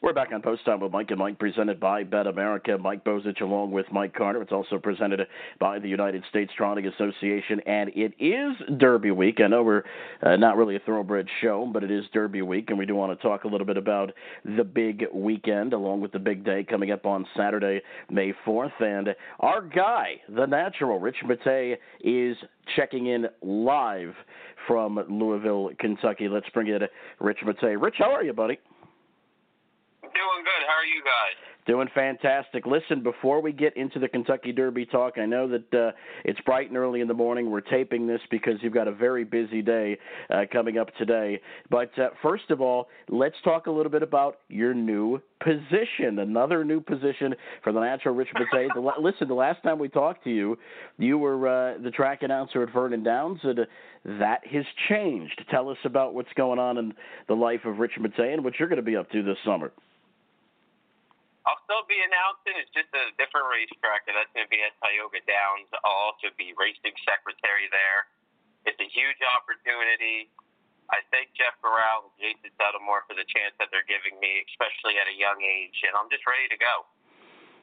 We're back on Post Time with Mike and Mike, presented by BetAmerica. Mike Bozich along with Mike Carter. It's also presented by the United States Trotting Association, and it is Derby Week. I know we're uh, not really a thoroughbred show, but it is Derby Week, and we do want to talk a little bit about the big weekend along with the big day coming up on Saturday, May 4th. And our guy, the natural, Rich Mattei, is checking in live from Louisville, Kentucky. Let's bring in Rich Mattei. Rich, how are you, buddy? Doing good. How are you guys? Doing fantastic. Listen, before we get into the Kentucky Derby talk, I know that uh, it's bright and early in the morning. We're taping this because you've got a very busy day uh, coming up today. But uh, first of all, let's talk a little bit about your new position, another new position for the natural Rich Mattei. listen, the last time we talked to you, you were uh, the track announcer at Vernon Downs, and uh, that has changed. Tell us about what's going on in the life of Rich Mattei and what you're going to be up to this summer. I'll still be announcing. It's just a different racetrack, and that's going to be at Tioga Downs. I'll also be racing secretary there. It's a huge opportunity. I thank Jeff Gural and Jason Settlemoir for the chance that they're giving me, especially at a young age, and I'm just ready to go.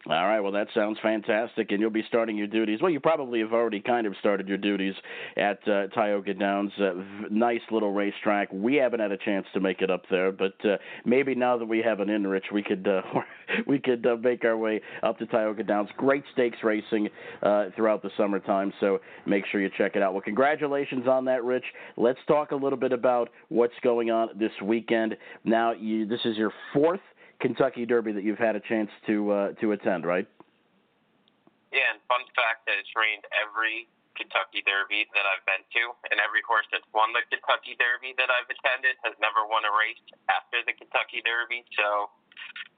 All right, well, that sounds fantastic, and you'll be starting your duties. Well, you probably have already kind of started your duties at uh, Tioga Downs. Uh, nice little racetrack. We haven't had a chance to make it up there, but uh, maybe now that we have an in, Rich, we could uh, <laughs> we could uh, make our way up to Tioga Downs. Great stakes racing uh, throughout the summertime, so make sure you check it out. Well, congratulations on that, Rich. Let's talk a little bit about what's going on this weekend. Now, you, this is your fourth Kentucky Derby that you've had a chance to uh, to attend, right? Yeah, and fun fact that it's rained every Kentucky Derby that I've been to, and every horse that's won the Kentucky Derby that I've attended has never won a race after the Kentucky Derby. So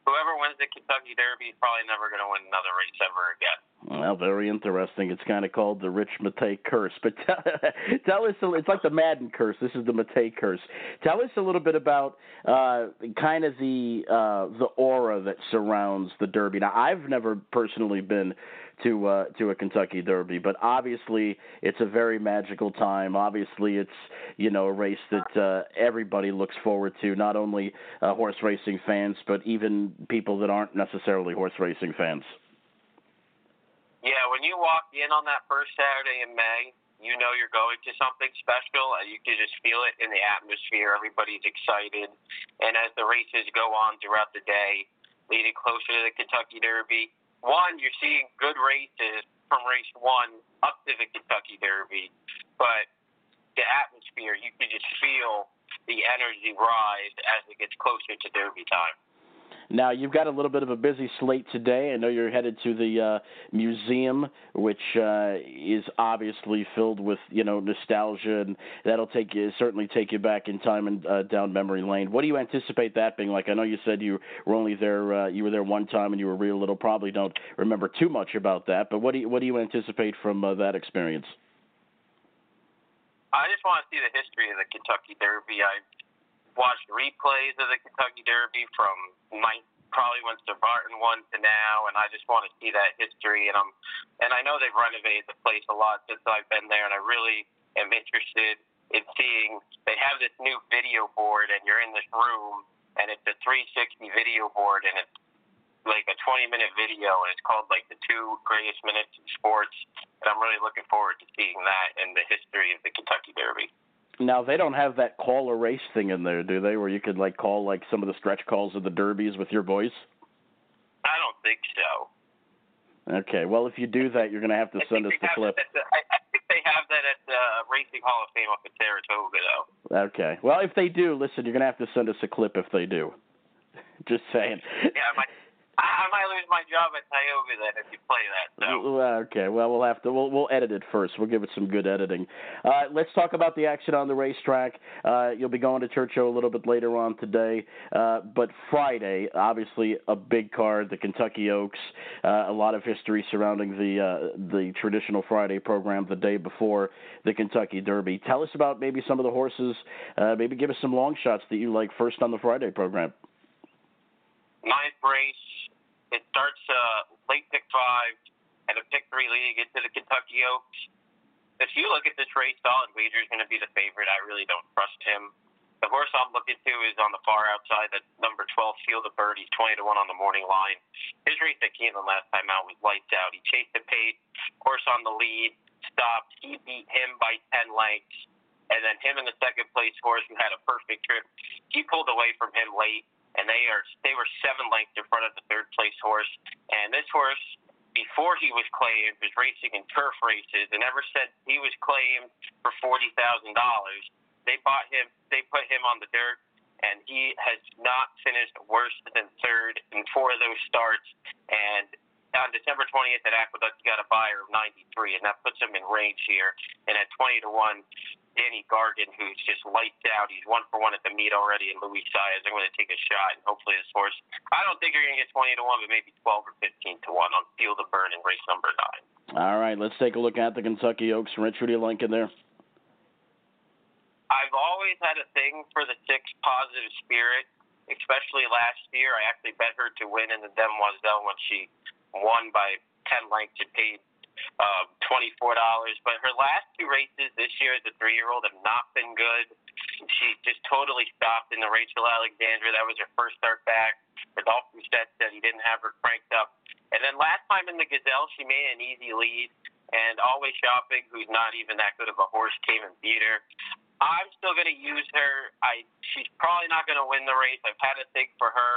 whoever wins the Kentucky Derby is probably never going to win another race ever again. Well, very interesting. It's kind of called the Rich Mattei curse. But <laughs> tell, tell us, it's like the Madden curse. This is the Mattei curse. Tell us a little bit about uh, kind of the uh, the aura that surrounds the Derby. Now, I've never personally been to uh, to a Kentucky Derby, but obviously it's a very magical time. Obviously, it's you know a race that uh, everybody looks forward to, not only uh, horse racing fans, but even people that aren't necessarily horse racing fans. Yeah, when you walk in on that first Saturday in May, you know you're going to something special, you can just feel it in the atmosphere. Everybody's excited, and as the races go on throughout the day, leading closer to the Kentucky Derby, one you're seeing good races from race one up to the Kentucky Derby, but the atmosphere you can just feel the energy rise as it gets closer to Derby time. Now you've got a little bit of a busy slate today. I know you're headed to the uh, museum, which uh, is obviously filled with you know nostalgia, and that'll take you certainly take you back in time and uh, down memory lane. What do you anticipate that being like? I know you said you were only there uh, you were there one time and you were real little. Probably don't remember too much about that, but what do you what do you anticipate from uh, that experience? I just want to see the history of the Kentucky Derby. I watched replays of the Kentucky Derby from my probably when Sir Barton won to now, and I just want to see that history. And I'm, and I know they've renovated the place a lot since I've been there, and I really am interested in seeing. They have this new video board, and you're in this room, and it's a 360 video board, and it's like a 20 minute video, and it's called like the two greatest minutes in sports. And I'm really looking forward to seeing that and the history of the Kentucky Derby. Now they don't have that call a race thing in there, do they? Where you could like call like some of the stretch calls of the derbies with your voice. I don't think so. Okay, well if you do that, you're going to have to send us the clip. The, I, I think they have that at the Racing Hall of Fame up in Saratoga, though. Okay, well if they do, listen, you're going to have to send us a clip if they do. <laughs> Just saying. Yeah, my I might lose my job at Tioga then if you play that. So. Okay, well we'll have to we'll we'll edit it first. We'll give it some good editing. Uh, let's talk about the action on the racetrack. Uh, you'll be going to Churchill a little bit later on today, uh, but Friday, obviously a big card, the Kentucky Oaks. Uh, a lot of history surrounding the uh, the traditional Friday program the day before the Kentucky Derby. Tell us about maybe some of the horses. Uh, maybe give us some long shots that you like first on the Friday program. Ninth race it starts uh, late pick five and a pick three leading into the Kentucky Oaks. If you look at this race, Solid Wager is going to be the favorite. I really don't trust him. The horse I'm looking to is on the far outside, the number 12, Field of Bird. He's 20 to 1 on the morning line. His race at Keeneland last time out was lights out. He chased the pace, horse on the lead, stopped. He beat him by 10 lengths. And then him in the second place horse who had a perfect trip, he pulled away from him late and they are they were seven lengths in front of the third place horse. And this horse, before he was claimed, was racing in turf races, and ever since he was claimed for forty thousand dollars, they bought him. They put him on the dirt. and he has not finished worse than third in four of those starts. And on December 20th at Aqueduct, he got a Beyer of 93, and that puts him in range here. And at 20 to 1, Danny Gargan, who's just lights out. He's one for one at the meet already, and Luis Saez. I'm going to take a shot, and hopefully this horse. I don't think you're going to get 20 to 1, but maybe 12 or 15 to 1 on Field of Burn in race number 9. All right, let's take a look at the Kentucky Oaks. Rich, what do you like in there? I've always had a thing for the six positive spirit, especially last year. I actually bet her to win in the Demoiselle when she won by 10 lengths. It paid uh, $24. But her last two races this year as a three year old have not been good. She just totally stopped in the Rachel Alexandra. That was her first start back. Rodolphe Brisset said he didn't have her cranked up. And then last time in the Gazelle, she made an easy lead. And Always Shopping, who's not even that good of a horse, came and beat her. I'm still going to use her. I she's probably not going to win the race. I've had a thing for her,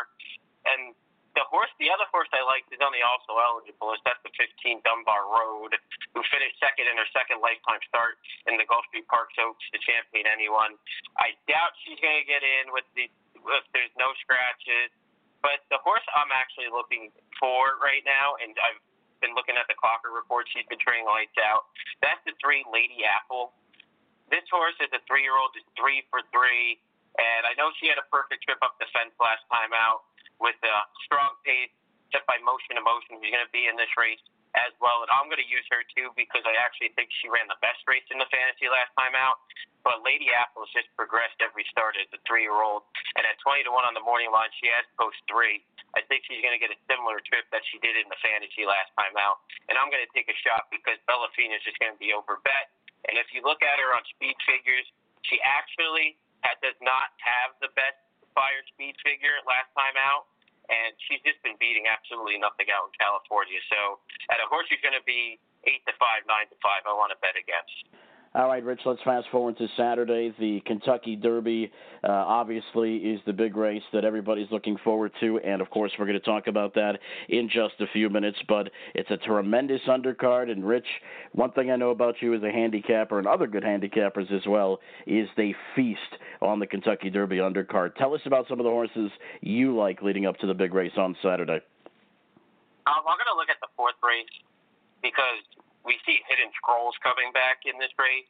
and the horse, the other horse I liked is only also eligible. Is that's the 15 Dunbar Road, who finished second in her second lifetime start in the Gulfstream Park Oaks to champion anyone. I doubt she's going to get in with the if there's no scratches. But the horse I'm actually looking for right now, and I've been looking at the Clocker report. She's been training lights out. That's the three Lady Apple. This horse is a three-year-old. Is three for three, and I know she had a perfect trip up the fence last time out with a strong pace, set by motion emotion. He's going to be in this race as well. And I'm going to use her too because I actually think she ran the best race in the fantasy last time out. But Lady Apple has just progressed every start as a three year old. And at 20 to 1 on the morning line, she has post three. I think she's going to get a similar trip that she did in the fantasy last time out. And I'm going to take a shot because Bellafina is just going to be over bet. And if you look at her on speed figures, she actually does not have the best Beyer speed figure last time out and she's just been beating absolutely nothing out in California. So at a horse who's going to be eight to five, nine to five, I want to bet against. All right, Rich, let's fast forward to Saturday. The Kentucky Derby uh, obviously is the big race that everybody's looking forward to, and of course, we're going to talk about that in just a few minutes. But it's a tremendous undercard, and Rich, one thing I know about you as a handicapper and other good handicappers as well is they feast on the Kentucky Derby undercard. Tell us about some of the horses you like leading up to the big race on Saturday. I'm going to look at the fourth race because we see Hidden Scrolls coming back in this race,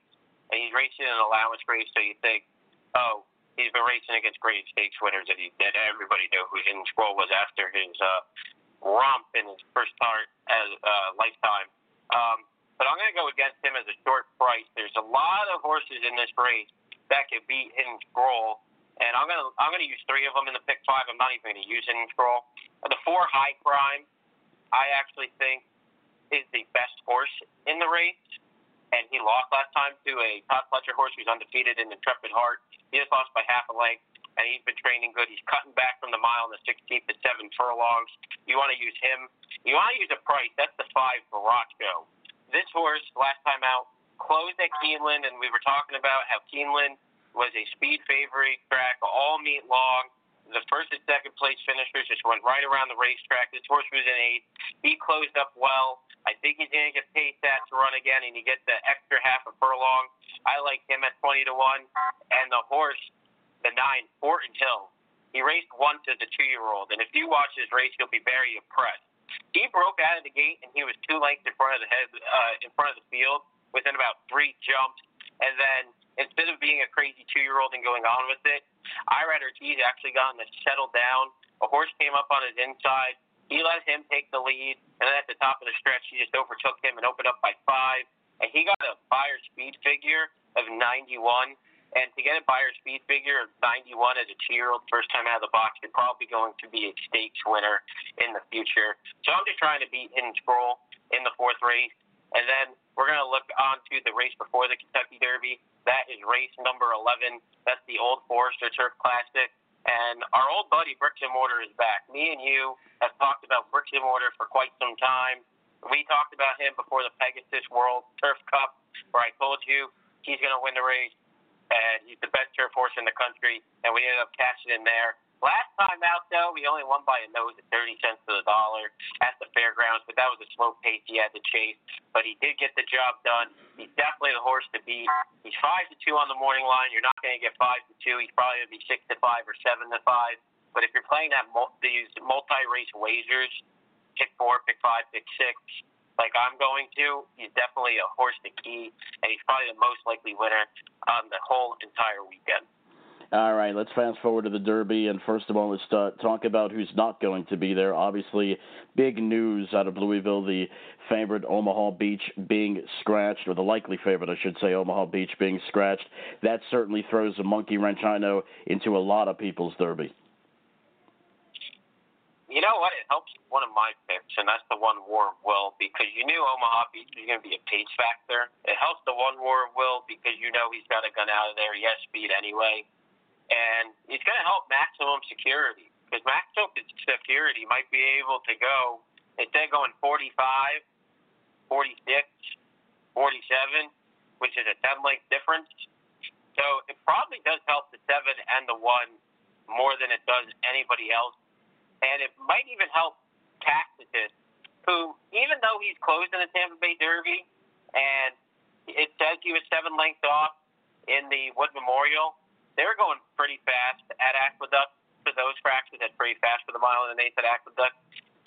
and he's racing in an allowance race, so you think, oh, he's been racing against great stakes winners that he that everybody knew who Hidden Scroll was after his uh, romp in his first start as uh, lifetime. Um, but I'm going to go against him as a short price. There's a lot of horses in this race that could beat Hidden Scroll, and I'm going to I'm going to use three of them in the pick five. I'm not even going to use Hidden Scroll. The four High Crime, I actually think is the best horse in the race, and he lost last time to a Todd Pletcher horse who's undefeated in Intrepid Heart. He just lost by half a length, and he's been training good. He's cutting back from the mile in the 16th to seven furlongs. You want to use him. You want to use a price. That's the five Baracco. This horse last time out closed at Keeneland, and we were talking about how Keeneland was a speed favorite track all meet long. The first and second place finishers just went right around the racetrack. This horse was in eighth. He closed up well. I think he's going to get paid that to run again, and you get the extra half a furlong. I like him at 20 to 1. And the horse, the nine, Fortin Hill, he raced once as a two year old. And if you watch his race, you'll be very impressed. He broke out of the gate, and he was two lengths in front of the head, uh, in front of the field within about three jumps. And then instead of being a crazy two year old and going on with it, Irad Ortiz actually got him to settle down. A horse came up on his inside he let him take the lead, and then at the top of the stretch, he just overtook him and opened up by five. And he got a Beyer speed figure of 91. And to get a Beyer speed figure of 91 as a two-year-old, first time out of the box, you're probably going to be a stakes winner in the future. So I'm just trying to beat Hidden Scroll in the fourth race. And then to the race before the Kentucky Derby. That is race number 11. That's the Old Forester Turf Classic. And our old buddy Bricks and Mortar is back. Me and you have talked about Bricks and Mortar for quite some time. We talked about him before the Pegasus World Turf Cup, where I told you he's going to win the race, and he's the best turf horse in the country. And we ended up cashing in there. Last time out, though, he only won by a nose at 30 cents to the dollar at the fairgrounds, but that was a slow pace he had to chase. But he did get the job done. He's definitely the horse to beat. He's five to two on the morning line. You're not going to get five to two. He's probably going to be six to five or seven to five. But if you're playing that these multi-race wagers, pick four, pick five, pick six, like I'm going to, he's definitely a horse to key, and he's probably the most likely winner on the whole entire weekend. All right, let's fast forward to the Derby, and first of all, let's talk about who's not going to be there. Obviously, big news out of Louisville: the favorite Omaha Beach being scratched, or the likely favorite, I should say, Omaha Beach being scratched. That certainly throws a monkey wrench, I know, into a lot of people's Derby. You know what? It helps one of my picks, and that's the one War of Will, because you knew Omaha Beach was going to be a pace factor. It helps the one War of Will because you know he's got a gun out of there. He has speed anyway and it's going to help maximum security because maximum security might be able to go instead of going 45, 46, 47, which is a 10 length difference. So it probably does help the seven and the one more than it does anybody else, and it might even help Tacitus, who even though he's closed in the Tampa Bay Derby, and it says he was seven lengths off in the Wood Memorial they were going pretty fast at Aqueduct for those fractions and pretty fast for the mile and an eighth at Aqueduct.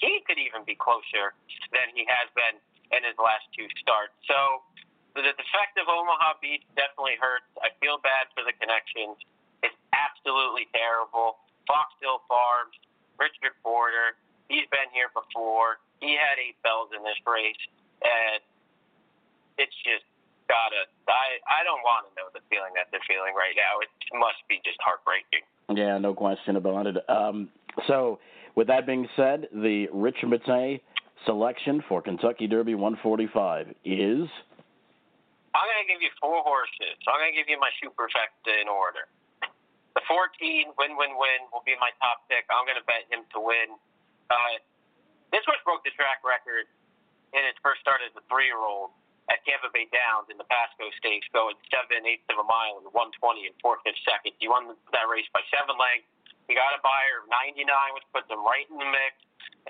He could even be closer than he has been in his last two starts. So the defect of Omaha Beach definitely hurts. I feel bad for the connections. It's absolutely terrible. Fox Hill Farms, Richard Porter, he's been here before. He had Eight Belles in this race, and it's just gotta. I I don't want to know the feeling that they're feeling right now. It must be just heartbreaking. Yeah, no question about it. Um, so, with that being said, the Rich Mate selection for Kentucky Derby 145 is. I'm going to give you four horses. So I'm going to give you my superfecta in order. The 14, win, win, win, will be my top pick. I'm going to bet him to win. Uh, this horse broke the track record in his first start as a three-year-old at Tampa Bay Downs in the Pasco Stakes, going seven eighths of a mile in 120 and four seconds. He won that race by seven lengths. He got a Beyer of 99, which puts him right in the mix.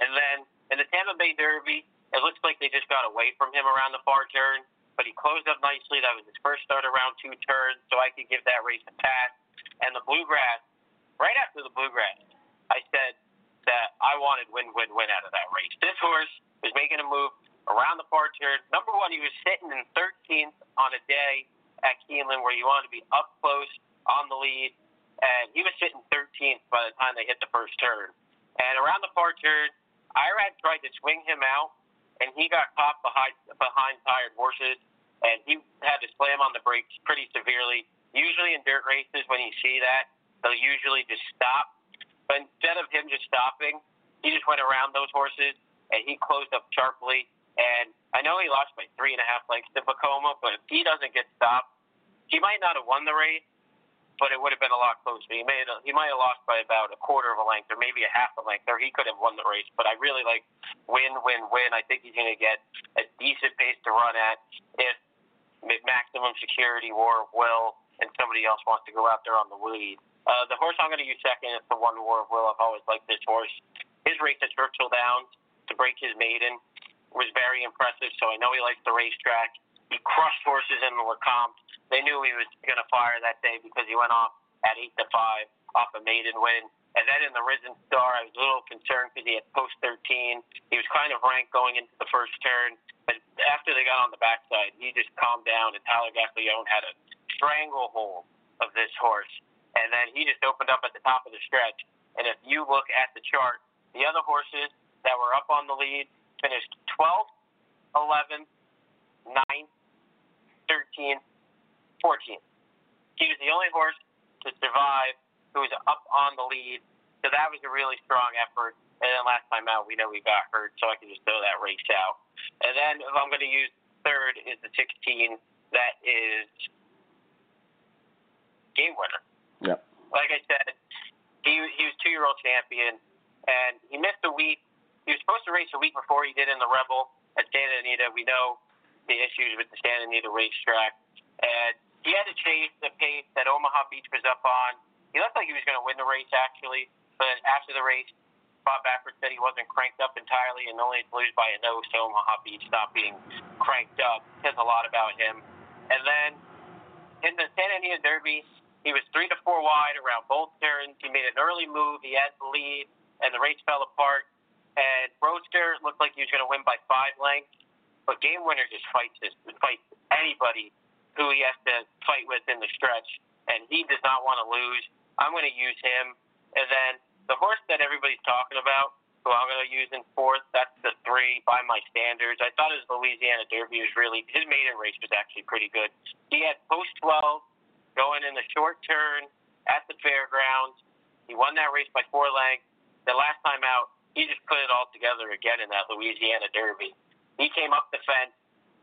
And then in the Tampa Bay Derby, it looks like they just got away from him around the far turn, but he closed up nicely. That was his first start around two turns, so I could give that race a pass. And the Bluegrass, right after the Bluegrass, I said that I wanted win, win, win out of that race. This horse was making a move around the far turn. Number one, he was sitting in 13th on a day at Keeneland where you wanted to be up close on the lead, and he was sitting 13th by the time they hit the first turn. And around the far turn, Irad tried to swing him out, and he got caught behind behind tired horses, and he had to slam on the brakes pretty severely. Usually in dirt races, when you see that, they'll usually just stop. But instead of him just stopping, he just went around those horses, and he closed up sharply and I know he lost by three and a half lengths to Vekoma, but if he doesn't get stopped, he might not have won the race, but it would have been a lot closer. He may have, he might have lost by about a quarter of a length or maybe a half a length, or he could have won the race. But I really like win, win, win. I think he's going to get a decent pace to run at if maximum security war of will and somebody else wants to go out there on the lead. Uh, the horse I'm going to use second is the one War of Will. I've always liked this horse. His race at Churchill Downs to break his maiden was very impressive. So I know he likes the racetrack. He crushed horses in the Lecomte. They knew he was going to fire that day because he went off at eight to five off a maiden win. And then in the Risen Star, I was a little concerned because he had post 13. He was kind of ranked going into the first turn. But after they got on the backside, he just calmed down, and Tyler Gaffalione had a stranglehold of this horse. And then he just opened up at the top of the stretch. And if you look at the chart, the other horses that were up on the lead finished 12th, 11th, 9th, 13th, 14th. He was the only horse to survive who was up on the lead, so that was a really strong effort. And then last time out, we know we got hurt, so I can just throw that race out. And then if I'm going to use third is the 16, that is game winner. Yep. Like I said, he he was two year old champion, and he missed a week he was supposed to race a week before he did in the Rebel at Santa Anita. We know the issues with the Santa Anita racetrack, and he had to chase the pace that Omaha Beach was up on. He looked like he was going to win the race actually, but after the race, Bob Baffert said he wasn't cranked up entirely and only to lose by a nose to Omaha Beach not being cranked up. Says a lot about him. And then in the Santa Anita Derby, he was three to four wide around both turns. He made an early move. He had the lead, and the race fell apart. And Roadster looked like he was going to win by five lengths, but Game Winner just fights this, fights anybody who he has to fight with in the stretch, and he does not want to lose. I'm going to use him, and then the horse that everybody's talking about, who I'm going to use in fourth, that's the three by my standards. I thought his Louisiana Derby was really his maiden race was actually pretty good. He had post 12 going in the short turn at the fairgrounds. He won that race by four lengths. The last time out, he just put it all together again in that Louisiana Derby. He came up the fence.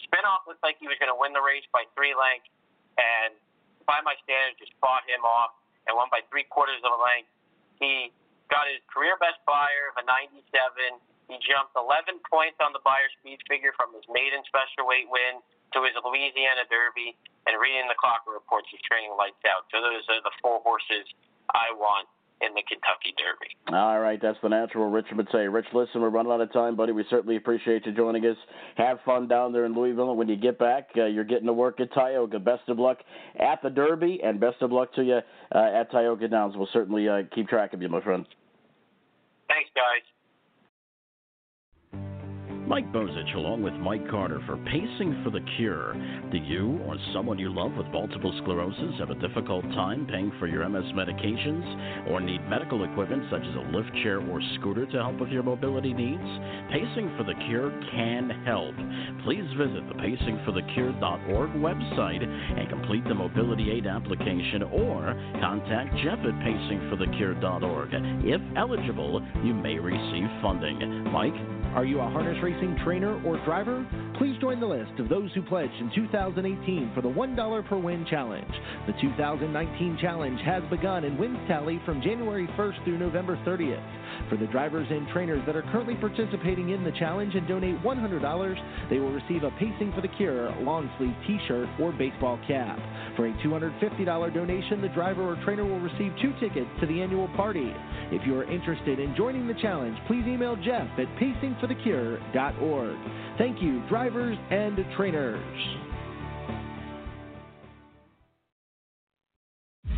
Spinoff looked like he was going to win the race by three lengths, and by my standards, just fought him off and won by three quarters of a length. He got his career best Beyer of a 97. He jumped 11 points on the Beyer speed figure from his maiden special weight win to his Louisiana Derby. And reading the Clocker reports, he's training lights out. So those are the four horses I want in the Kentucky Derby. All right, that's the natural. Rich would say. Rich, listen, we're running out of time, buddy. We certainly appreciate you joining us. Have fun down there in Louisville. When you get back, uh, you're getting to work at Tioga. Best of luck at the Derby, and best of luck to you uh, at Tioga Downs. We'll certainly uh, keep track of you, my friend. Thanks, guys. Mike Bozich along with Mike Carter for Pacing for the Cure. Do you or someone you love with multiple sclerosis have a difficult time paying for your MS medications or need medical equipment such as a lift chair or scooter to help with your mobility needs? Pacing for the Cure can help. Please visit the pacingforthecure.org website and complete the mobility aid application or contact Jeff at pacingforthecure.org. If eligible, you may receive funding. Mike? Are you a harness racing trainer or driver? Please join the list of those who pledged in 2018 for the $1 per win challenge. The 2019 challenge has begun and wins tally from January 1st through November 30th. For the drivers and trainers that are currently participating in the challenge and donate $100, they will receive a Pacing for the Cure long sleeve t shirt or baseball cap. For a $250 donation, the driver or trainer will receive two tickets to the annual party. If you are interested in joining the challenge, please email Jeff at pacingforthecure.org. Thank you, drivers and trainers.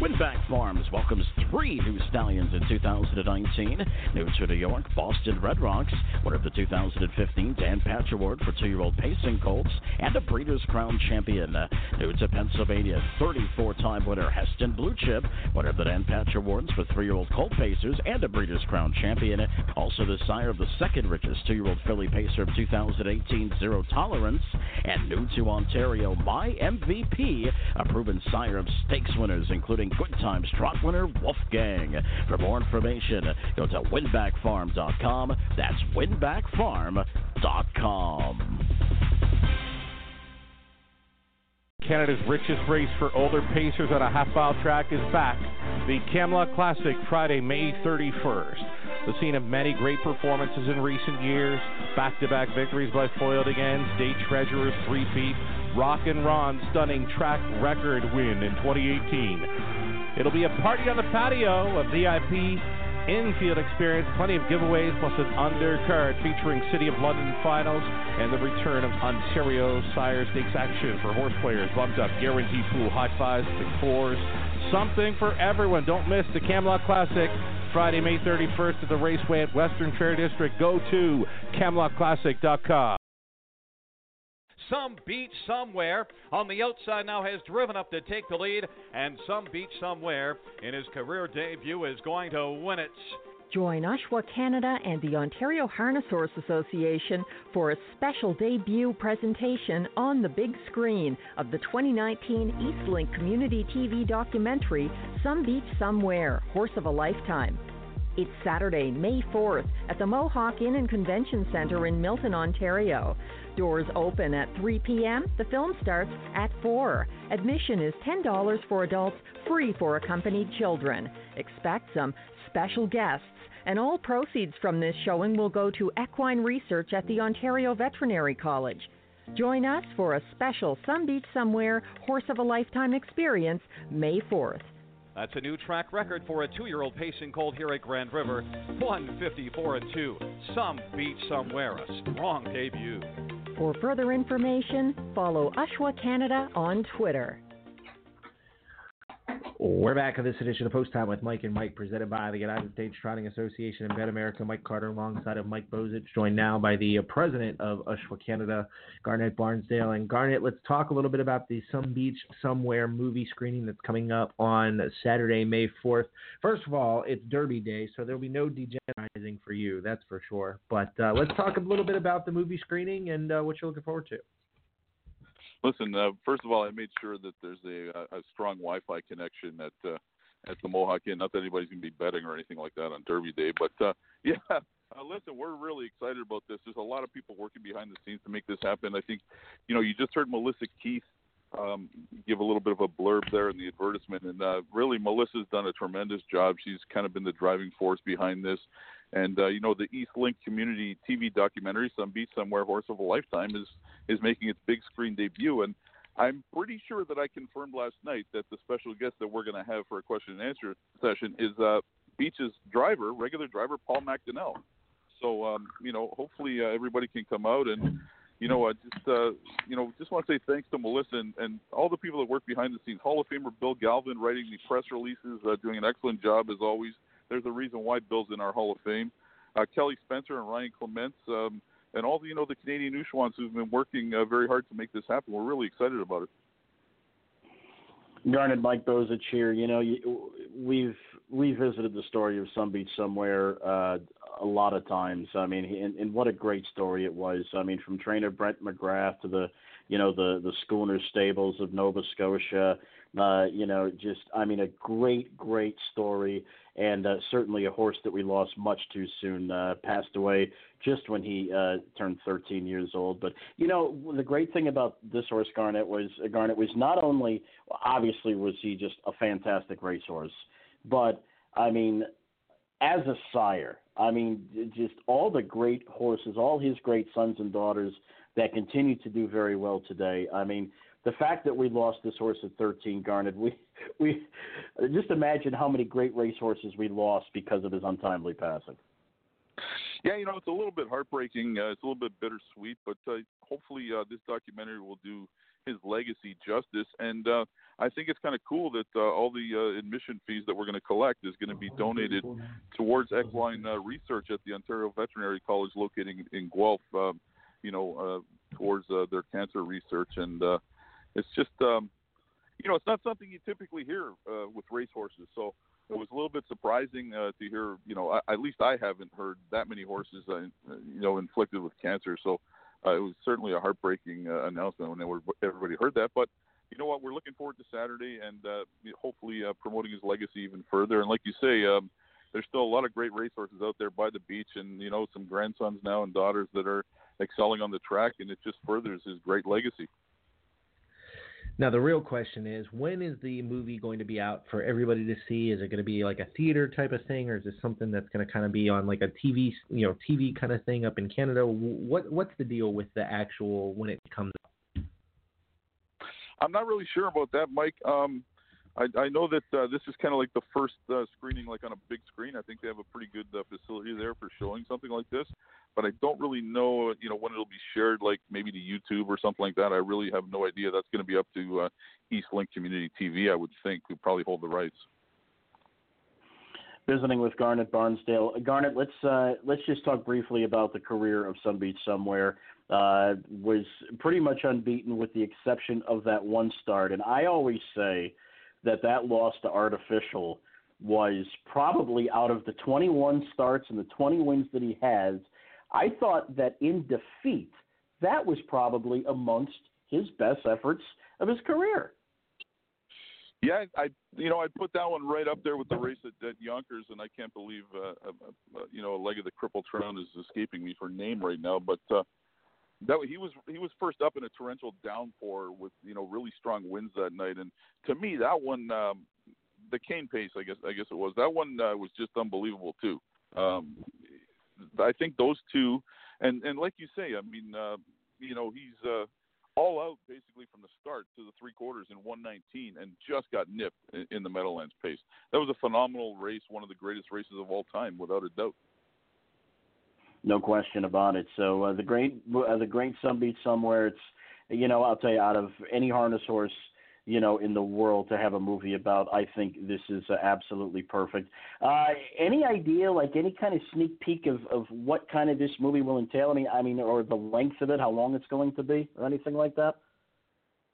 Winbak Farms welcomes three new stallions in 2019. New to New York, Boston Red Rocks, winner of the 2015 Dan Patch Award for two-year-old pacing colts, and a Breeders' Crown champion. New to Pennsylvania, 34-time winner Heston Blue Chip, winner of the Dan Patch Awards for three-year-old colt pacers, and a Breeders' Crown champion. Also the sire of the second richest two-year-old filly pacer of 2018, Zero Tolerance, and new to Ontario, My MVP, a proven sire of stakes winners, including Good Times Trot winner Wolfgang. For more information, go to winbakfarm.com. That's winbakfarm.com. Canada's richest race for older pacers on a half mile track is back. The Camluck Classic, Friday, May 31st. The scene of many great performances in recent years. Back to back victories by Foiled Again, State Treasurers, three feet, Rockin Ron, stunning track record win in 2018. It'll be a party on the patio, a VIP infield experience, plenty of giveaways, plus an undercard featuring City of London finals and the return of Ontario Sire Stakes action for horse players. Bumped up, guarantee pool, high fives, big fours, something for everyone. Don't miss the Camluck Classic. Friday, May 31st at the Raceway at Western Fair District. Go to CamluckClassic.com. Some Beach Somewhere on the outside now has driven up to take the lead, and Some Beach Somewhere in his career debut is going to win it. Join USHWA Canada and the Ontario Harness Horse Association for a special debut presentation on the big screen of the 2019 Eastlink Community TV documentary Some Beach Somewhere Horse of a Lifetime. It's Saturday, May 4th at the Mohawk Inn and Convention Centre in Milton, Ontario. Doors open at 3 p.m. The film starts at 4. Admission is $10 for adults, free for accompanied children. Expect some special guests and all proceeds from this showing will go to equine research at the Ontario Veterinary College. Join us for a special Somebeachsomewhere Horse of a Lifetime experience May 4th. That's a new track record for a two-year-old pacing colt here at Grand River. 154 and 2. Some beach somewhere. A strong debut. For further information, follow USHWA Canada on Twitter. We're back on this edition of Post Time with Mike and Mike, presented by the United States Trotting Association and BetAmerica. Mike Carter, alongside of Mike Bozich, joined now by the uh, president of USHWA Canada, Garnet Barnsdale. And Garnet, let's talk a little bit about the Some Beach Somewhere movie screening that's coming up on Saturday, May 4th. First of all, it's Derby Day, so there'll be no degenerizing for you, that's for sure. But uh, let's talk a little bit about the movie screening and uh, what you're looking forward to. Listen, uh, first of all, I made sure that there's a, a strong Wi-Fi connection at uh, at the Mohawk Inn. Not that anybody's gonna be betting or anything like that on Derby Day, but uh, <laughs> yeah. Uh, listen, we're really excited about this. There's a lot of people working behind the scenes to make this happen. I think, you know, you just heard Melissa Keith um, give a little bit of a blurb there in the advertisement, and uh, really Melissa's done a tremendous job. She's kind of been the driving force behind this. And uh, you know, the Eastlink Community TV documentary, "Somebeachsomewhere: Horse of a Lifetime," is is making its big screen debut. And I'm pretty sure that I confirmed last night that the special guest that we're going to have for a question and answer session is uh, Beach's driver, regular driver Paul MacDonell. So um, you know, hopefully uh, everybody can come out and you know, I just uh, you know, just want to say thanks to Melissa and, and all the people that work behind the scenes. Hall of Famer Bill Galvin writing the press releases, uh, doing an excellent job as always. There's a reason why Bill's in our Hall of Fame. Uh, Kelly Spencer and Ryan Clements, um, and all the you know the Canadian Neuchwans who've been working uh, very hard to make this happen. We're really excited about it. Garnet Mike Bozich here. You know, we've revisited the story of Somebeachsomewhere uh, a lot of times. I mean, and, and what a great story it was. I mean, from trainer Brent MacGrath to the, you know, the the Schooner stables of Nova Scotia. Uh, you know, just I mean, a great, great story, and uh, certainly a horse that we lost much too soon. Uh, passed away just when he uh, turned 13 years old. But you know, the great thing about this horse, Garnet, was uh, Garnet was not only obviously was he just a fantastic racehorse, but I mean, as a sire, I mean, just all the great horses, all his great sons and daughters that continue to do very well today. I mean the fact that we lost this horse at 13, Garnet, we we just imagine how many great racehorses we lost because of his untimely passing. Yeah, you know, it's a little bit heartbreaking. Uh, it's a little bit bittersweet, but uh, hopefully uh, this documentary will do his legacy justice. And uh, I think it's kind of cool that uh, all the uh, admission fees that we're going to collect is going to be donated towards equine uh, research at the Ontario Veterinary College located in, in Guelph. Um, you know, uh, towards uh, their cancer research and. Uh, it's just um, you know it's not something you typically hear uh, with racehorses. So it was a little bit surprising uh, to hear. You know, I, at least I haven't heard that many horses uh, you know inflicted with cancer. So uh, it was certainly a heartbreaking uh, announcement when everybody heard that. But you know what? We're looking forward to Saturday and uh, hopefully uh, promoting his legacy even further. And like you say. Um, there's still a lot of great racehorses out there by the beach, and you know some grandsons now and daughters that are excelling on the track, and it just furthers his great legacy. Now the real question is, when is the movie going to be out for everybody to see? Is it going to be like a theater type of thing, or is this something that's going to kind of be on like a TV, you know, TV kind of thing up in Canada? What what's the deal with the actual when it comes? out? I'm not really sure about that, Mike. Um, I, I know that uh, this is kind of like the first uh, screening, like on a big screen. I think they have a pretty good uh, facility there for showing something like this. But I don't really know, you know, when it'll be shared, like maybe to YouTube or something like that. I really have no idea. That's going to be up to uh, Eastlink Community TV, I would think, who probably hold the rights. Visiting with Garnet Barnsdale. Garnet, let's uh, let's just talk briefly about the career of Some Beach Somewhere. Uh, was pretty much unbeaten with the exception of that one start, and I always say that that loss to Art Official was probably out of the 21 starts and the 20 wins that he has, I thought that in defeat, that was probably amongst his best efforts of his career. Yeah, I you know I put that one right up there with the race at, at Yonkers, and I can't believe uh, uh, uh, you know a leg of the Triple Crown is escaping me for name right now. But uh, that he was he was first up in a torrential downpour with you know really strong winds that night, and to me that one um, the cane pace I guess I guess it was that one uh, was just unbelievable too. Um, I think those two, and and like you say, I mean uh, you know he's. Uh, all out basically from the start to the three quarters in 119 and just got nipped in, in the Meadowlands pace. That was a phenomenal race, one of the greatest races of all time, without a doubt. No question about it. So uh, the great uh, the great Somebeachsomewhere. It's you know I'll tell you out of any harness horse you know, in the world to have a movie about. I think this is uh, absolutely perfect. Uh, any idea, like any kind of sneak peek of, of what kind of this movie will entail? I mean, I mean, or the length of it, how long it's going to be, or anything like that?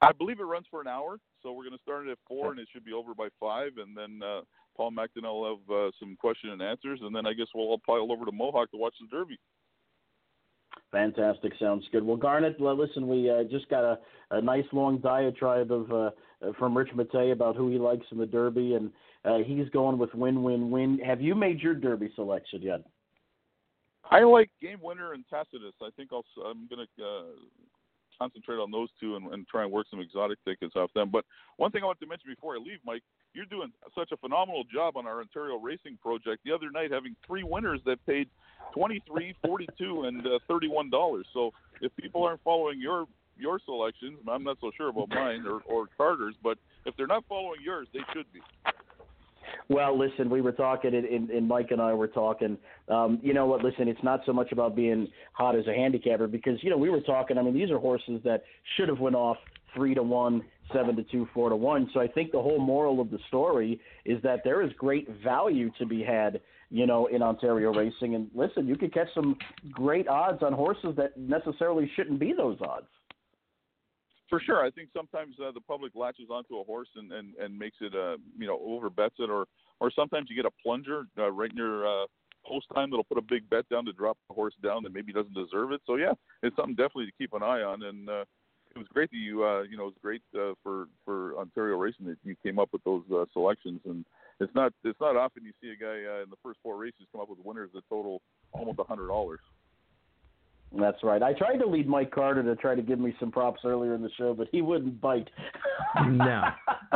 I believe it runs for an hour, so we're going to start it at four, and it should be over by five, and then uh, Paul MacDonell will have uh, some question and answers, and then I guess we'll all pile over to Mohawk to watch the Derby. Fantastic, sounds good. Well, Garnet, listen, we uh, just got a, a nice long diatribe of uh, from Rich Mattei about who he likes in the Derby, and uh, he's going with win, win, win. Have you made your Derby selection yet? I like Game Winner and Tacitus. I think I'll, I'm going to uh, concentrate on those two and, and try and work some exotic tickets off them. But one thing I want to mention before I leave, Mike, you're doing such a phenomenal job on our Ontario Racing project. The other night, having three winners that paid twenty three, forty two, and uh, thirty one dollars. So if people aren't following your your selections, I'm not so sure about mine or, or Carter's, but if they're not following yours, they should be. Well, listen, we were talking, and, and Mike and I were talking. Um, you know what? Listen, it's not so much about being hot as a handicapper because you know we were talking. I mean, these are horses that should have went off three to one, seven to two, four to one. So I think the whole moral of the story is that there is great value to be had, you know, in Ontario racing. And listen, you could catch some great odds on horses that necessarily shouldn't be those odds. For sure, I think sometimes uh, the public latches onto a horse and and and makes it uh you know over bets it or or sometimes you get a plunger uh, right near uh, post time that'll put a big bet down to drop the horse down that maybe doesn't deserve it. So yeah, it's something definitely to keep an eye on. And uh, it was great that you uh, you know it was great uh, for for Ontario racing that you came up with those uh, selections. And it's not it's not often you see a guy uh, in the first four races come up with winners that total almost a hundred dollars. That's right. I tried to lead Mike Carter to try to give me some props earlier in the show, but he wouldn't bite. no,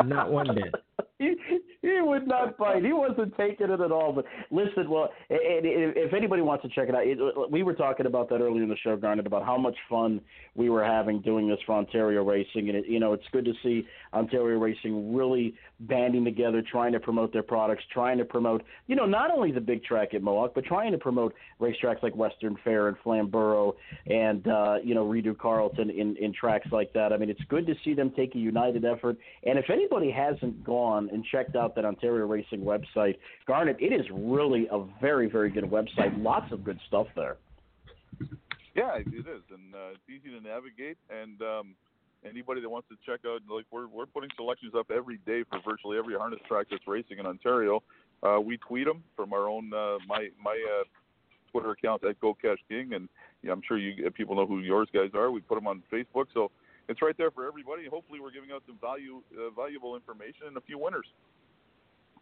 not one bit. he, <laughs> <laughs> he would not bite. He wasn't taking it at all. But listen, well, if anybody wants to check it out, it, we were talking about that earlier in the show, Garnet, about how much fun we were having doing this for Ontario Racing, and it, you know, it's good to see Ontario Racing really banding together, trying to promote their products, trying to promote, you know, not only the big track at Mohawk, but trying to promote racetracks like Western Fair and Flamborough, and uh, you know, Rideau Carleton in in tracks like that. I mean, it's good to see them take a united effort. And if anybody hasn't gone and checked out that Ontario Racing website, Garnet, it is really a very, very good website. Lots of good stuff there. Yeah, it is, and uh, it's easy to navigate. And um, anybody that wants to check out, like we're we're putting selections up every day for virtually every harness track that's racing in Ontario. Uh, we tweet them from our own uh, my my uh, Twitter account at Go Cash King, and yeah, I'm sure you people know who yours guys are. We put them on Facebook, so it's right there for everybody. Hopefully, we're giving out some value, uh, valuable information and a few winners.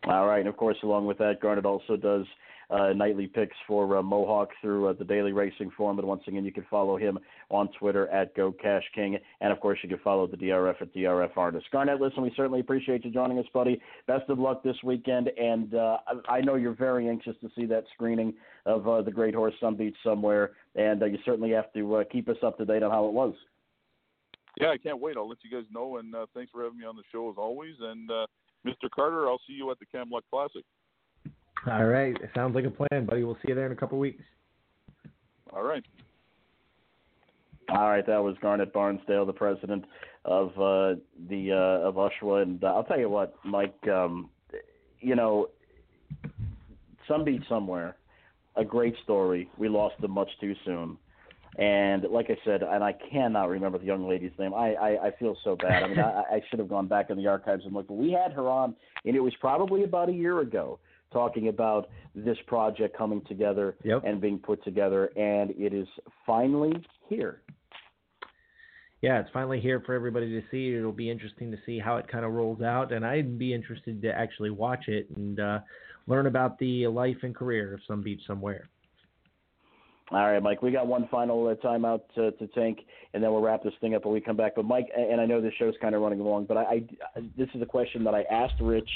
All right, and of course, along with that, Garnet also does uh, nightly picks for uh, Mohawk through uh, the Daily Racing Form. And once again, you can follow him on Twitter at Go Cash King, and of course, you can follow the DRF at DRF Artist. Garnet, listen, we certainly appreciate you joining us, buddy. Best of luck this weekend, and uh, I know you're very anxious to see that screening of uh, the Great Horse Somebeachsomewhere, and uh, you certainly have to keep us up to date on how it was. Yeah, I can't wait. I'll let you guys know, and thanks for having me on the show as always. And Mr. Carter, I'll see you at the Camluck Classic. All right, it sounds like a plan, buddy. We'll see you there in a couple weeks. All right. All right, that was Garnet Barnsdale, the president of uh, the uh, of USHWA, and uh, I'll tell you what, Mike. Um, you know, Somebeachsomewhere. A great story. We lost them much too soon. And like I said, and I cannot remember the young lady's name. I I, I feel so bad. I mean, I, I should have gone back in the archives and looked. But we had her on, and it was probably about a year ago, talking about this project coming together Yep. and being put together, and it is finally here. yeah, it's finally here for everybody to see. It'll be interesting to see how it kind of rolls out, and I'd be interested to actually watch it and uh, learn about the life and career of Somebeachsomewhere. All right, Mike. We got one final uh, timeout to, to tank, and then we'll wrap this thing up when we come back. But Mike, and I know this show's kind of running along, but I, I this is a question that I asked Rich,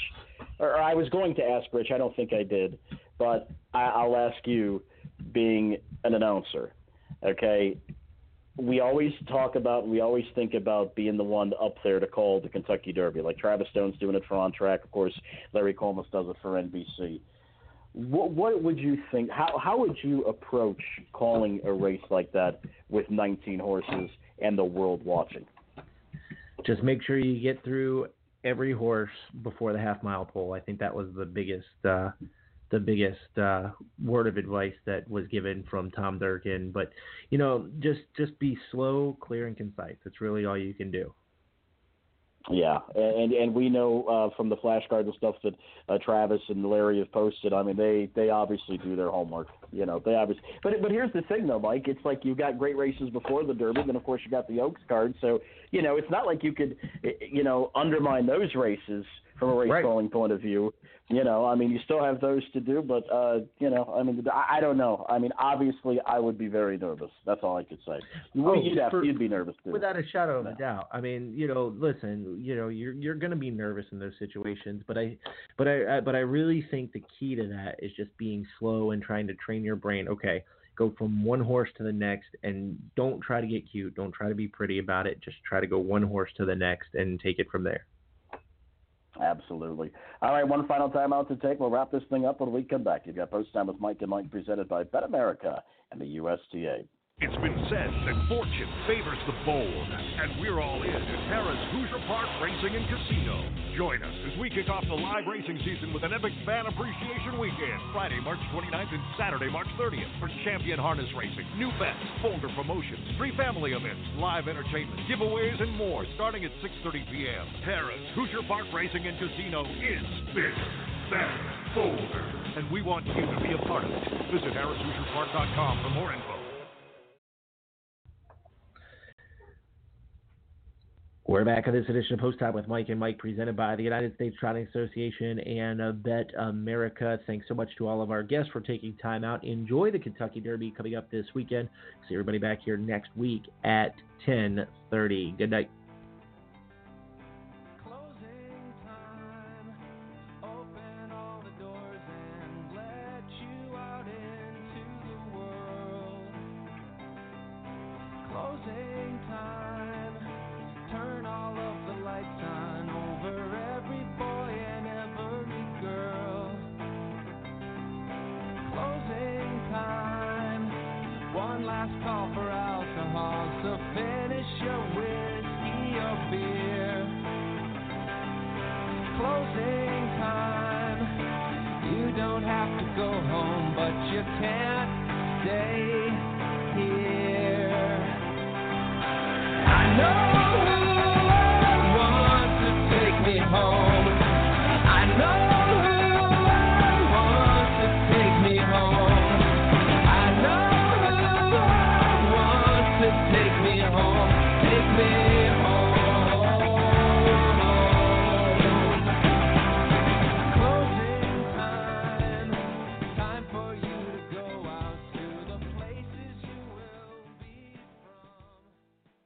or I was going to ask Rich. I don't think I did, but I, I'll ask you, being an announcer. Okay, we always talk about, we always think about being the one up there to call the Kentucky Derby, like Travis Stone's doing it for On Track. Of course, Larry Collmus does it for NBC. What, what would you think? How how would you approach calling a race like that with 19 horses and the world watching? Just make sure you get through every horse before the half mile pole. I think that was the biggest uh, the biggest uh, word of advice that was given from Tom Durkin. But you know, just just be slow, clear, and concise. That's really all you can do. Yeah, and and we know uh, from the flashcards and stuff that uh, Travis and Larry have posted. I mean, they they obviously do their homework. You know, they obviously. But but here's the thing, though, Mike. It's like you've got great races before the Derby, then of course you got the Oaks card. So you know, it's not like you could you know undermine those races from a race Right. calling point of view. You know, I mean, you still have those to do, but uh, you know, I mean, I, I don't know. I mean, obviously, I would be very nervous. That's all I could say. Oh, you'd have, for- you'd be nervous too. Without a shadow of a doubt. I mean, you know, listen, you know, you're you're going to be nervous in those situations, but I, but I, I, but I really think the key to that is just being slow and trying to train your brain. Okay, go from one horse to the next, and don't try to get cute. Don't try to be pretty about it. Just try to go one horse to the next and take it from there. Absolutely. All right, one final time out to take. We'll wrap this thing up when we come back. You've got Post Time with Mike and Mike presented by BetAmerica and the USTA. It's been said that fortune favors the bold, and we're all in at Harrah's Hoosier Park Racing and Casino. Join us as we kick off the live racing season with an epic fan appreciation weekend, Friday, March 29th and Saturday, March 30th, for champion harness racing, new bets, folder promotions, free family events, live entertainment, giveaways, and more, starting at 6:30 p.m. Harrah's Hoosier Park Racing and Casino is bigger, better, bolder, and we want you to be a part of it. Visit harrahshoosierpark.com for more info. We're back on this edition of Post Time with Mike and Mike, presented by the United States Trotting Association and uh, BetAmerica. Thanks so much to all of our guests for taking time out. Enjoy the Kentucky Derby coming up this weekend. See everybody back here next week at 10:30. Good night.